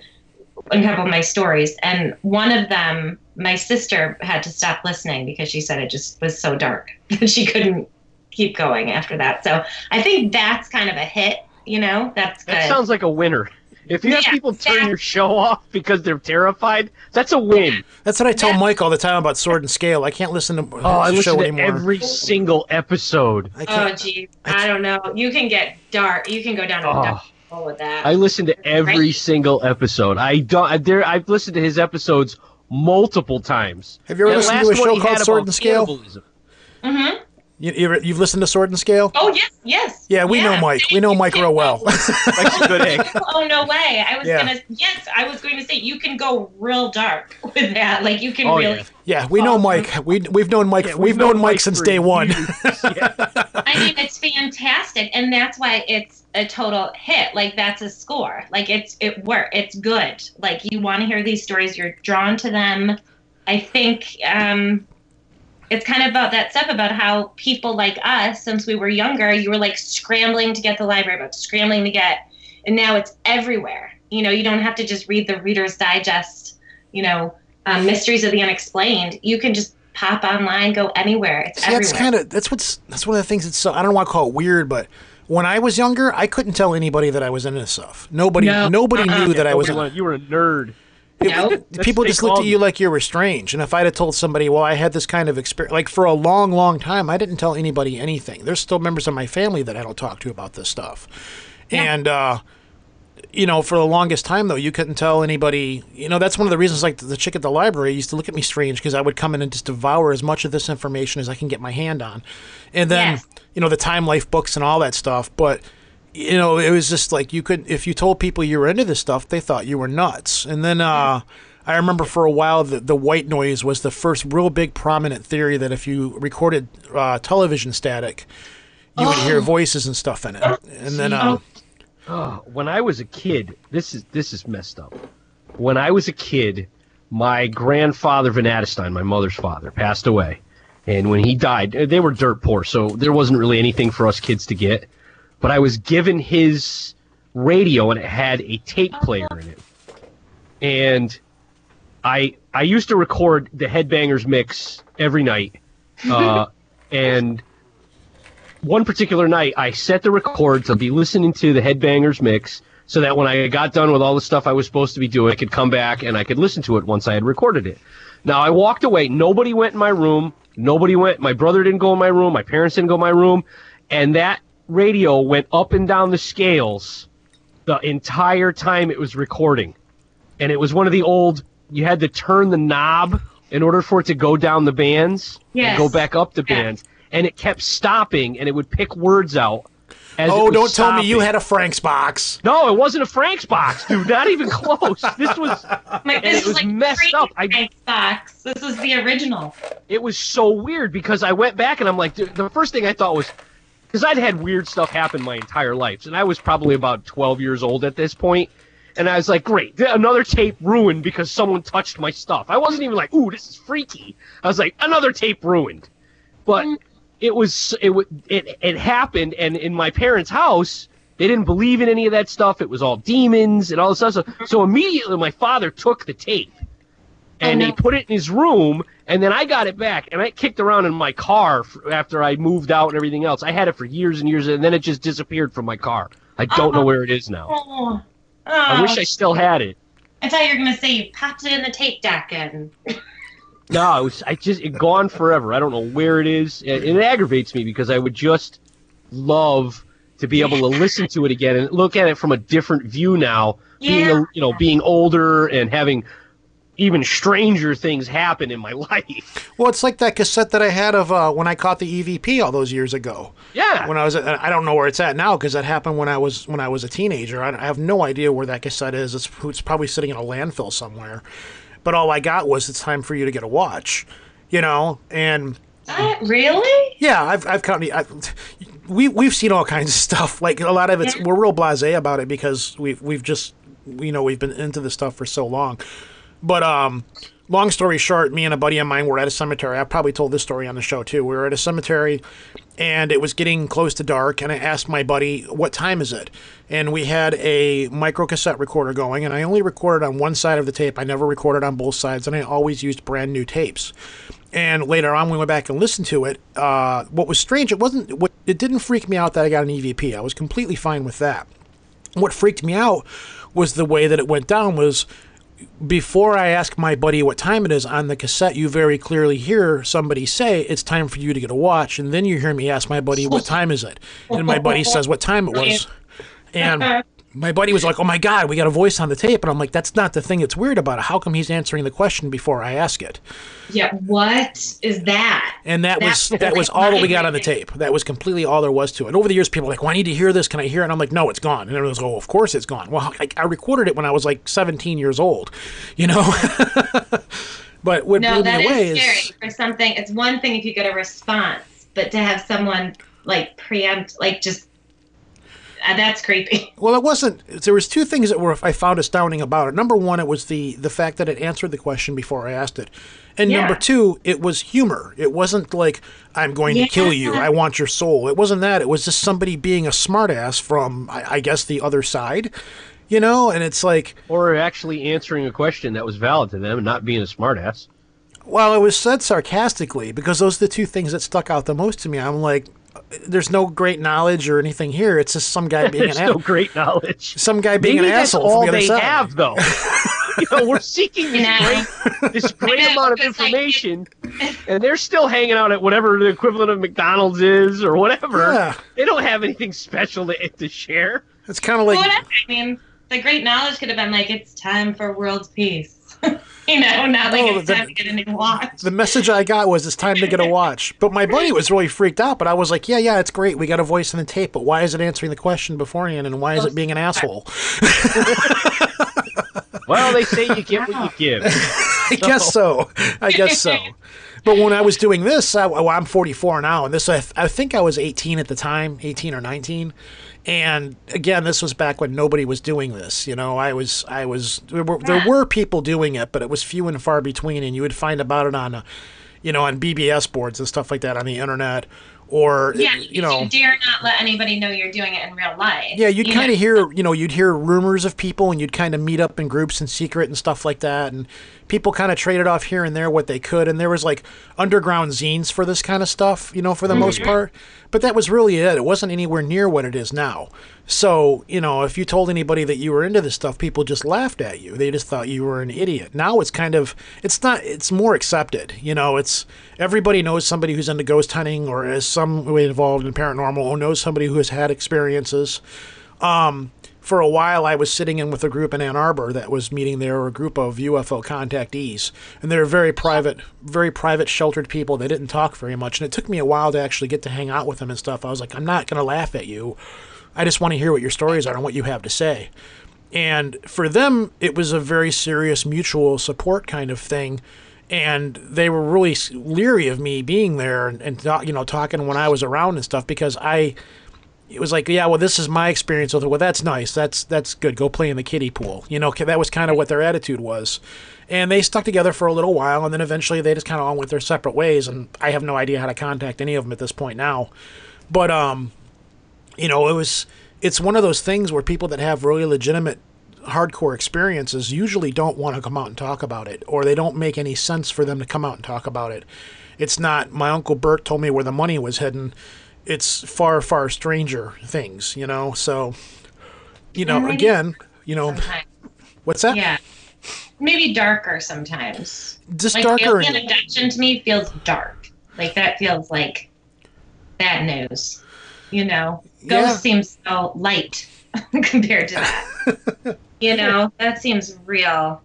Speaker 2: a couple of my stories. And one of them, my sister had to stop listening because she said it just was so dark <laughs> that she couldn't keep going after that. So I think that's kind of a hit. You know, that's good.
Speaker 6: That sounds like a winner. If you have
Speaker 2: Yeah,
Speaker 6: people turn
Speaker 2: that-
Speaker 6: your show off because they're terrified, that's a win.
Speaker 5: That's what I tell
Speaker 2: Yeah.
Speaker 5: Mike all the time about Sword and Scale. I can't listen to
Speaker 6: Oh, I listen
Speaker 5: show
Speaker 6: to
Speaker 5: anymore.
Speaker 6: every single episode.
Speaker 5: I
Speaker 2: Oh,
Speaker 5: can't.
Speaker 2: geez. I don't know. You can get dark. You can go down a
Speaker 6: Oh.
Speaker 2: dark hole with that.
Speaker 6: I listen to every
Speaker 2: Right.
Speaker 6: single episode. I don't. I- There, I've listened to his episodes multiple times.
Speaker 5: Have you ever
Speaker 6: That
Speaker 5: listened to a show called Sword and Scale?
Speaker 6: cannibalism.
Speaker 2: Mm-hmm.
Speaker 5: You, you ever- you've listened to Sword and Scale?
Speaker 2: Oh, yes, yes.
Speaker 5: Yeah, we know Mike. We know Mike real well. <laughs>
Speaker 6: That's a good egg. <laughs>
Speaker 2: oh no way! I was
Speaker 5: Yeah.
Speaker 2: gonna yes, I was going to say you can go real dark with that. Like you can
Speaker 6: Oh,
Speaker 2: really.
Speaker 6: yeah.
Speaker 5: yeah, we know Mike. We we've known Mike.
Speaker 6: Yeah,
Speaker 5: we've, known, Mike, since day one. <laughs>
Speaker 6: Yeah.
Speaker 2: I mean, it's fantastic, and that's why it's a total hit. Like that's a score. Like it's it work. It's good. Like you want to hear these stories. You're drawn to them. I think um, it's kind of about that stuff about how people like us, since we were younger, you were like scrambling to get the library books, scrambling to get, and now it's everywhere. You know, you don't have to just read the Reader's Digest. You know, um, Mysteries of the Unexplained. You can just pop online, go anywhere. It's
Speaker 5: See,
Speaker 2: everywhere.
Speaker 5: that's kind of that's what's that's one of the things that's so I don't want to call it weird, but when I was younger, I couldn't tell anybody that I was into stuff. Nobody
Speaker 2: No.
Speaker 5: nobody
Speaker 2: Uh-uh.
Speaker 5: knew that I was.
Speaker 6: Nobody wanted- you were a nerd.
Speaker 5: It- people just looked at you like you were strange. And if I'd have told somebody, well, I had this kind of experience, like for a long, long time, I didn't tell anybody anything. There's still members of my family that I don't talk to about this stuff. And, uh, you know, for the longest time, though, you couldn't tell anybody. You know, that's one of the reasons, like, the chick at the library used to look at me strange because I would come in and just devour as much of this information as I can get my hand on. And then,
Speaker 2: Yes.
Speaker 5: you know, the Time Life books and all that stuff. But, you know, it was just like you could, if you told people you were into this stuff, they thought you were nuts. And then, uh, I remember for a while that the white noise was the first real big prominent theory that if you recorded uh, television static, you would hear voices and stuff in it. And then, um,
Speaker 6: Oh, when I was a kid, this is this is messed up. When I was a kid, my grandfather Van Adestein, my mother's father, passed away, and when he died, uh, they were dirt poor, so there wasn't really anything for us kids to get. But I was given his radio, and it had a tape player in it, and I I used to record the Headbangers mix every night, <laughs> uh, and one particular night, I set the record to be listening to the Headbangers mix so that when I got done with all the stuff I was supposed to be doing, I could come back and I could listen to it once I had recorded it. Now, I walked away. Nobody went in my room. Nobody went. My brother didn't go in my room. My parents didn't go in my room. And that radio went up and down the scales the entire time it was recording. And it was one of the old, you had to turn the knob in order for it to go down the bands
Speaker 2: Yes.
Speaker 6: and go back up the
Speaker 2: Yeah.
Speaker 6: bands. And it kept stopping and it would pick words out. as it
Speaker 5: Oh, don't tell me you had a Frank's box.
Speaker 6: No, it wasn't a Frank's box, dude. Not even close. This was
Speaker 2: I'm <laughs> like,
Speaker 6: And
Speaker 2: this
Speaker 6: it was
Speaker 2: like
Speaker 6: messed up. I-
Speaker 2: box. This is the original.
Speaker 6: it was so weird because I went back and I'm like, dude, the first thing I thought was because I'd had weird stuff happen my entire life, and I was probably about 12 years old at this point, and I was like, great, another tape ruined because someone touched my stuff. I wasn't even like, ooh, this is freaky. I was like, another tape ruined, but mm. it was it it it happened, and in my parents' house. They didn't believe in any of that stuff. It was all demons and all this other stuff. So immediately, my father took the tape and
Speaker 2: Oh,
Speaker 6: he
Speaker 2: uh-huh.
Speaker 6: put it in his room and then i got it back and i kicked around in my car f- after i moved out and everything else. I had it for years and years and then it just disappeared from my car. I don't know uh-huh. where it is now.
Speaker 2: Oh,
Speaker 6: i wish i still had it.
Speaker 2: I thought you were gonna say you popped it in the tape deck and <laughs>
Speaker 6: no it was i just it gone forever. I don't know where it is. It, it aggravates me because i would just love to be able to listen to it again and look at it from a different view now being
Speaker 2: Yeah.
Speaker 6: a, you know being older and having even stranger things happen in my <laughs> life
Speaker 5: Well, it's like that cassette that I had of uh, when I caught the EVP all those years ago.
Speaker 6: yeah
Speaker 5: When I was, I don't know where it's at now because that happened when I was when I was a teenager. I, I have no idea where that cassette is. It's, it's probably sitting in a landfill somewhere. But all I got was it's time for you to get a watch, you know. And
Speaker 2: Uh, really?
Speaker 5: yeah, I've I've caught I, we we've seen all kinds of stuff. Like a lot of it's we're real blasé about it because we've we've just you know we've been into this stuff for so long. But um, long story short, me and a buddy of mine were at a cemetery. I've probably told this story on the show too. We were at a cemetery, and it was getting close to dark. And I asked my buddy, "What time is it?" And we had a micro cassette recorder going, and I only recorded on one side of the tape. I never recorded on both sides, and I always used brand new tapes. And later on, we went back and listened to it. Uh, what was strange, it wasn't. What it didn't freak me out that I got an EVP. I was completely fine with that. What freaked me out was the way that it went down. Was before I ask my buddy what time it is on the cassette, you very clearly hear somebody say, It's time for you to get a watch. And then you hear me ask my buddy, What <laughs> time is it? And my buddy says, What time it was. <laughs> And my buddy was like, Oh my God, we got a voice on the tape. And I'm like, That's not the thing that's weird about it. How come he's answering the question before I ask it?
Speaker 2: Yeah. What is that?
Speaker 5: And that was that was all that we got on the tape. That was completely all there was to it. Over the years, people were like, "Well, I need to hear this. Can I hear it?" And I'm like, "No, it's gone." And everyone's like, "Oh, of course it's gone." Well, I, I recorded it when I was like 17 years old, you know. <laughs> but what
Speaker 2: No,
Speaker 5: blew
Speaker 2: that
Speaker 5: me away
Speaker 2: is scary for something. It's one thing if you get a response, but to have someone like preempt, like just Uh, that's creepy. <laughs>
Speaker 5: Well, it wasn't. There was two things that were I found astounding about it. Number one, it was the the fact that it answered the question before I asked it, and
Speaker 2: Yeah.
Speaker 5: number two, it was humor. It wasn't like I'm going to kill you. I want your soul. It wasn't that. It was just somebody being a smartass from I, I guess the other side, you know. And it's like,
Speaker 6: or actually answering a question that was valid to them and not being a smartass.
Speaker 5: well, it was said sarcastically because those are the two things that stuck out the most to me. I'm like, there's no great knowledge or anything here. It's just some guy <laughs> being
Speaker 6: There's
Speaker 5: an
Speaker 6: no
Speaker 5: a-
Speaker 6: great knowledge.
Speaker 5: some guy being
Speaker 6: Maybe
Speaker 5: an
Speaker 6: that's
Speaker 5: asshole
Speaker 6: all
Speaker 5: from the other
Speaker 6: they
Speaker 5: side.
Speaker 6: have, though. <laughs> you know, we're seeking this
Speaker 2: know.
Speaker 6: great, this <laughs> great
Speaker 2: I know,
Speaker 6: amount of
Speaker 2: it's like-
Speaker 6: information, and they're still hanging out at whatever the equivalent of McDonald's is or whatever.
Speaker 5: Yeah.
Speaker 6: They don't have anything special to, to share.
Speaker 5: It's kind of like
Speaker 2: Well, whatever. I mean, the great knowledge could have been like, it's time for world peace. <laughs> you know, not like
Speaker 5: Oh,
Speaker 2: it's
Speaker 5: the-
Speaker 2: time to get a new watch.
Speaker 5: the message I got was it's time to get a watch. But my buddy was really freaked out. But I was like, yeah, yeah, it's great. We got a voice in the tape. But why is it answering the question beforehand? And why is it being an asshole? <laughs>
Speaker 6: Well, they say you get what you give. <laughs>
Speaker 5: I guess so. I guess so. But when I was doing this, I, well, I'm 44 now, and this I, I think I was 18 at the time, 18 or 19. And again, this was back when nobody was doing this. You know, I was, I was, there were, there were people doing it, but it was few and far between. And you would find about it on, uh, you know, on BBS boards and stuff like that on the internet, or
Speaker 2: Yeah,
Speaker 5: you know,
Speaker 2: dare not let anybody know you're doing it in real life.
Speaker 5: Yeah, you'd
Speaker 2: you
Speaker 5: kind of hear, you know, you'd hear rumors of people and you'd kind of meet up in groups in secret and stuff like that. And people kind of traded off here and there what they could. And there was like underground zines for this kind of stuff, you know, for the most mm-hmm. part. But that was really it. It wasn't anywhere near what it is now. So, you know, if you told anybody that you were into this stuff, people just laughed at you. They just thought you were an idiot. Now it's kind of, it's not, it's more accepted. You know, it's, everybody knows somebody who's into ghost hunting or is some way involved in paranormal or knows somebody who has had experiences um, for a while I was sitting in with a group in Ann Arbor that was meeting there, a group of UFO contactees, and they're very private, very private, sheltered people. They didn't talk very much, and it took me a while to actually get to hang out with them and stuff. I was like, I'm not going to laugh at you. I just want to hear what your stories are and what you have to say. And for them, it was a very serious mutual support kind of thing. And they were really leery of me being there and, and you know, talking when I was around and stuff because I, it was like, yeah, well, this is my experience with it. Well, that's nice. That's that's good. Go play in the kiddie pool. You know, that was kind of what their attitude was. And they stuck together for a little while, and then eventually they just kind of all went their separate ways. And I have no idea how to contact any of them at this point now. But um, you know, it was it's one of those things where people that have really legitimate hardcore experiences usually don't want to come out and talk about it or they don't make any sense for them to come out and talk about it. It's not my uncle Bert told me where the money was heading. It's far far stranger things, you know. So, you know,
Speaker 2: maybe-
Speaker 5: again, you know,
Speaker 2: Sometimes.
Speaker 5: what's that?
Speaker 2: Yeah. Maybe darker sometimes.
Speaker 5: Just
Speaker 2: Like
Speaker 5: darker.
Speaker 2: alien abduction to me feels dark. Like that feels like bad news. You know, Ghost
Speaker 5: Yeah.
Speaker 2: seems so light <laughs> compared to that. <laughs> you know, that seems real.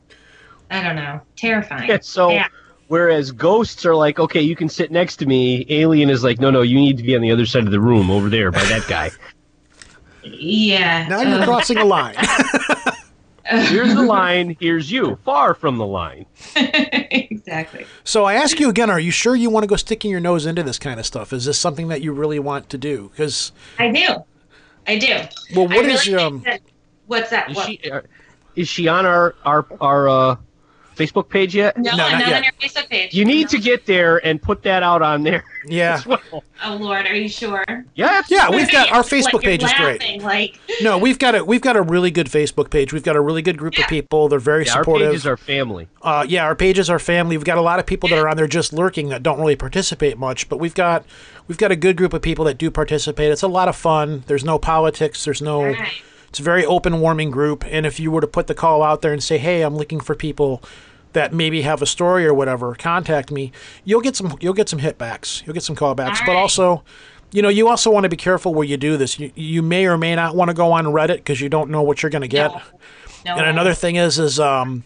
Speaker 2: I don't know, terrifying.
Speaker 6: Yeah, so
Speaker 2: Yeah.
Speaker 6: Whereas ghosts are like, okay, you can sit next to me. Alien is like, no, no, you need to be on the other side of the room over there by that guy.
Speaker 2: Yeah.
Speaker 5: now you're crossing a line. <laughs>
Speaker 6: Here's the line. Here's you. Far from the line. <laughs>
Speaker 2: exactly.
Speaker 5: So I ask you again: Are you sure you want to go sticking your nose into this kind of stuff? Is this something that you really want to do? Because
Speaker 2: I do. I do.
Speaker 5: well,
Speaker 2: I
Speaker 5: what
Speaker 2: really
Speaker 5: is
Speaker 2: think
Speaker 5: um?
Speaker 2: that- what's that?
Speaker 6: Is
Speaker 2: What?
Speaker 6: she? Uh, is she on our our our uh, Facebook page yet?
Speaker 2: no,
Speaker 5: No,
Speaker 2: I'm
Speaker 5: not
Speaker 2: not
Speaker 5: yet.
Speaker 2: on your Facebook page.
Speaker 6: You need to get there and put that out on there <laughs>
Speaker 5: Yeah,
Speaker 6: well.
Speaker 2: Oh Lord, are you sure?
Speaker 6: Yeah,
Speaker 5: yeah. We've got our
Speaker 2: Like,
Speaker 5: Facebook
Speaker 2: you're
Speaker 5: page is great.
Speaker 2: Like,
Speaker 5: No, we've got a we've got a really good Facebook page. We've got a really good group of people. They're very
Speaker 6: Yeah, our
Speaker 5: supportive.
Speaker 6: pages are family.
Speaker 5: uh, yeah, our pages are family. We've got a lot of people that are on there just lurking that don't really participate much, but we've got we've got a good group of people that do participate. It's a lot of fun. There's no politics. There's no.
Speaker 2: Right.
Speaker 5: It's a very open, warming group. And if you were to put the call out there and say, "Hey, I'm looking for people that maybe have a story or whatever, contact me," you'll get some you'll get some hitbacks. You'll get some callbacks. But also, you know, you also want to be careful where you do this. You, you may or may not want to go on Reddit because you don't know what you're going to get.
Speaker 2: No. No
Speaker 5: And another thing is is um,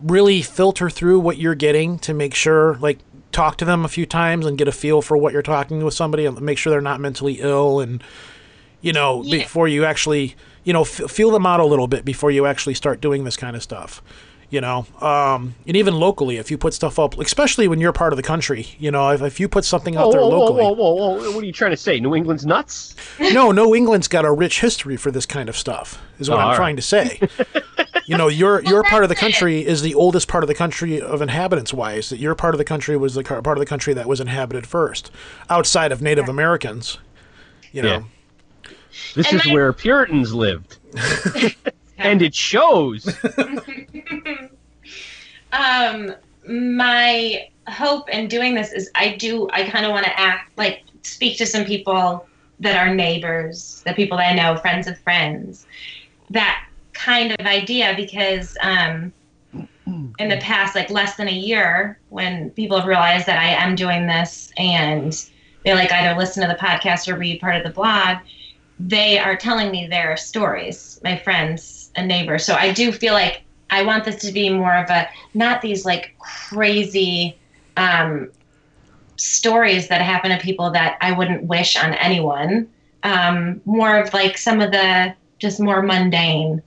Speaker 5: really filter through what you're getting to make sure like talk to them a few times and get a feel for what you're talking with somebody and make sure they're not mentally ill and you know
Speaker 2: Yeah.
Speaker 5: before you actually you know f- feel them out a little bit before you actually start doing this kind of stuff you know um, and even locally if you put stuff up especially when you're part of the country you know if, if you put something out
Speaker 6: Whoa,
Speaker 5: there
Speaker 6: whoa, whoa,
Speaker 5: locally
Speaker 6: whoa, whoa, whoa! What are you trying to say? New England's nuts? <laughs>
Speaker 5: no, no, England's got a rich history for this kind of stuff. Is what
Speaker 6: Oh,
Speaker 5: I'm trying to say. <laughs> you know, your your part of the country is the oldest part of the country of inhabitants wise. That your part of the country was the part of the country that was inhabited first, outside of Native Americans. You know,
Speaker 6: Yeah. This
Speaker 2: And
Speaker 6: is
Speaker 2: my-
Speaker 6: where Puritans lived, <laughs> and it shows. <laughs>
Speaker 2: um my hope in doing this is i do i kind of want to act like speak to some people that are neighbors the people that i know friends of friends that kind of idea because um in the past like less than a year when people have realized that i am doing this and they like either listen to the podcast or read part of the blog they are telling me their stories my friends and neighbors so i do feel like i want this to be more of a not these like crazy um, stories that happen to people that i wouldn't wish on anyone. Um, more of like some of the just more mundane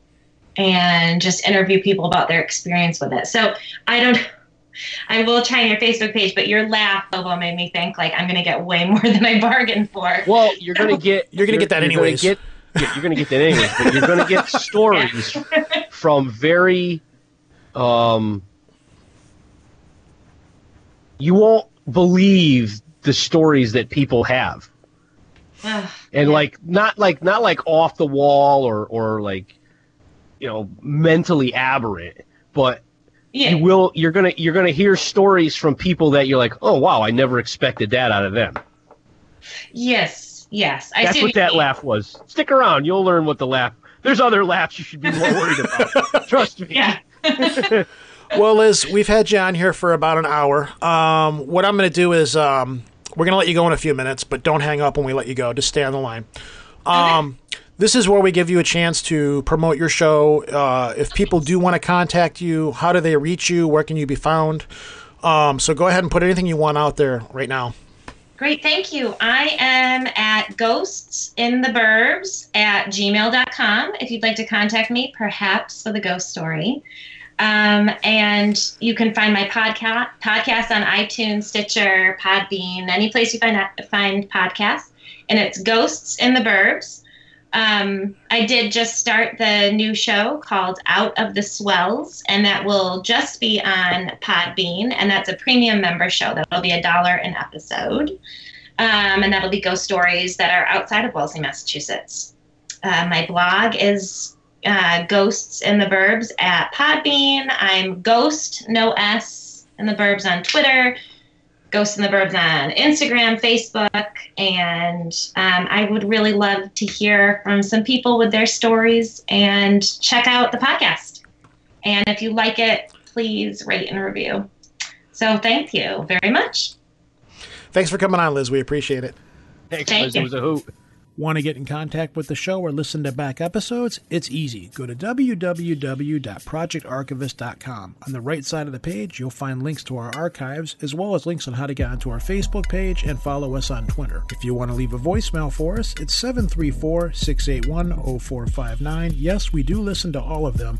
Speaker 2: and just interview people about their experience with it. So i don't I will try on your Facebook page, but your laugh, Lobo, made me think like I'm gonna get way more <laughs> than I bargained for.
Speaker 6: Well, you're gonna get
Speaker 5: You're gonna get that
Speaker 6: gonna
Speaker 5: anyways.
Speaker 6: get- yeah, you're gonna get that anyways, but you're gonna get <laughs> stories from very, um, you won't believe the stories that people have, and
Speaker 2: yeah.
Speaker 6: like not like not like off the wall or or like, you know, mentally aberrant, but
Speaker 2: yeah,
Speaker 6: you will you're gonna you're gonna hear stories from people that you're like, oh wow, I never expected that out of them.
Speaker 2: yes, yes. I
Speaker 6: That's
Speaker 2: see
Speaker 6: what
Speaker 2: you
Speaker 6: that
Speaker 2: mean.
Speaker 6: laugh was. Stick around, you'll learn what the laugh. There's other laughs you should be more worried about. <laughs> Trust me.
Speaker 2: Yeah. <laughs>
Speaker 5: well, Liz, we've had you on here for about an hour. Um, what I'm going to do is um, we're going to let you go in a few minutes, but don't hang up when we let you go. Just stay on the line. Um, this is where we give you a chance to promote your show. Uh, if people do want to contact you, how do they reach you? Where can you be found? Um, so go ahead and put anything you want out there right now.
Speaker 2: Great, thank you. I am at ghosts in the burbs at gmail.com if you'd like to contact me, perhaps with a ghost story. Um, and you can find my podcast podcast on iTunes, Stitcher, Podbean, any place you find find podcasts. And it's Ghosts in the Burbs. Um, I did just start the new show called Out of the Swells, and that will just be on Podbean, and that's a premium member show. That'll be a dollar an episode, um, and that'll be ghost stories that are outside of Wellesley, Massachusetts. Uh, my blog is uh, Ghosts in the Burbs at Podbean. I'm Ghost, no S, in the Burbs on Twitter. Ghosts in the Burbs on Instagram, Facebook, and um, I would really love to hear from some people with their stories and check out the podcast. And if you like it, please rate and review. So thank you very much.
Speaker 5: Thanks for coming on, Liz. We appreciate it.
Speaker 6: Thanks,
Speaker 2: Thank
Speaker 6: Liz.
Speaker 2: you.
Speaker 6: It was a hoot.
Speaker 5: Want to get in contact with the show or listen to back episodes? It's easy. Go to www.projectarchivist.com. On the right side of the page, you'll find links to our archives, as well as links on how to get onto our Facebook page and follow us on Twitter. If you want to leave a voicemail for us, it's 734 681 0459. Yes, we do listen to all of them.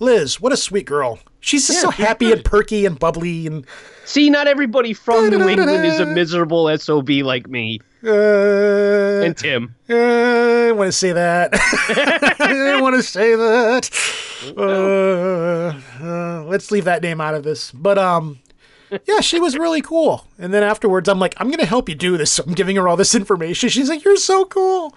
Speaker 5: Liz, what a sweet girl. She's just
Speaker 6: Yeah,
Speaker 5: so happy
Speaker 6: good.
Speaker 5: and perky and bubbly and
Speaker 6: See, not everybody from New England is a miserable SOB like me
Speaker 5: uh,
Speaker 6: and Tim.
Speaker 5: Uh, I want to say that. <laughs> I don't want to say that. Uh, uh, let's leave that name out of this. But um, yeah, she was really cool. And then afterwards, I'm like, I'm gonna help you do this. So I'm giving her all this information. She's like, you're so cool.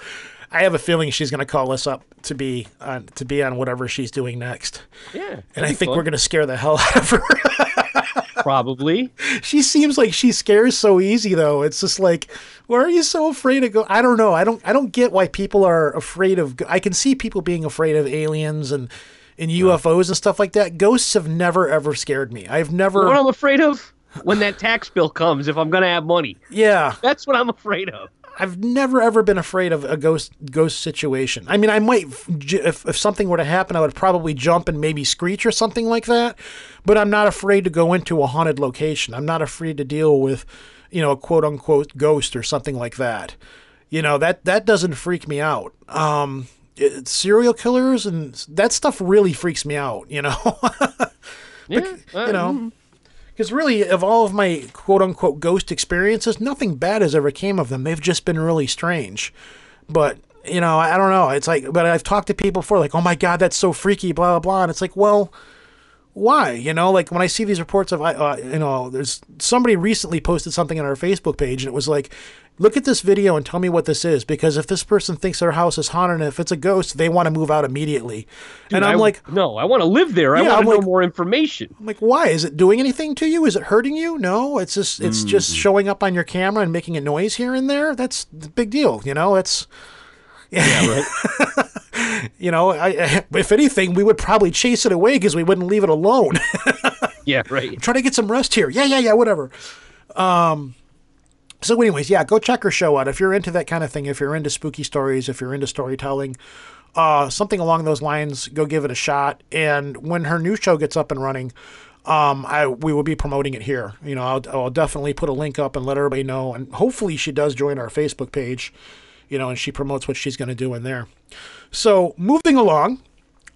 Speaker 5: I have a feeling she's gonna call us up to be on to be on whatever she's doing next.
Speaker 6: Yeah.
Speaker 5: And I think we're gonna scare the hell out of her. <laughs>
Speaker 6: probably.
Speaker 5: she seems like she scares so easy though. It's just like, why are you so afraid to go? I don't know. I don't. I don't get why people are afraid of. I can see people being afraid of aliens and and UFOs and stuff like that. Ghosts have never ever scared me. I've never.
Speaker 6: What I'm afraid of when that tax bill comes, if I'm gonna have money,
Speaker 5: yeah,
Speaker 6: that's what I'm afraid of.
Speaker 5: I've never ever been afraid of a ghost ghost situation. I mean, I might if if something were to happen, I would probably jump and maybe screech or something like that. But I'm not afraid to go into a haunted location. I'm not afraid to deal with, you know, a quote unquote ghost or something like that. You know that that doesn't freak me out. Um, it- serial killers and that stuff really freaks me out. You know. <laughs>
Speaker 6: Yeah,
Speaker 5: you know because really of all of my quote unquote ghost experiences nothing bad has ever came of them. They've just been really strange. But you know i, don't know. It's like but i've talked to people before like oh my god that's so freaky blah blah blah. And it's like well why you know like when i see these reports of uh, you know there's somebody recently posted something on our facebook page and it was like look at this video and tell me what this is because if this person thinks their house is haunted and if it's a ghost they want to move out immediately and i'm
Speaker 6: I-
Speaker 5: like
Speaker 6: no, I want to live there. I
Speaker 5: Yeah,
Speaker 6: want
Speaker 5: I'm
Speaker 6: to know
Speaker 5: like-
Speaker 6: more information.
Speaker 5: I'm like, why? Is it doing anything to you? Is it hurting you? No, it's just it's just showing up on your camera and making a noise here and there. That's the big deal, you know. It's
Speaker 6: Yeah, <laughs> right.
Speaker 5: you know, I, I, if anything, we would probably chase it away because we wouldn't leave it alone. <laughs>
Speaker 6: yeah, right.
Speaker 5: Try to get some rest here. Yeah, yeah, yeah, whatever. Um. So, anyways, yeah, go check her show out if you're into that kind of thing. If you're into spooky stories, if you're into storytelling, uh, something along those lines, go give it a shot. And when her new show gets up and running, um, I we will be promoting it here. You know, I'll, I'll definitely put a link up and let everybody know. And hopefully, she does join our Facebook page. You know, and she promotes what she's going to do in there. So, moving along,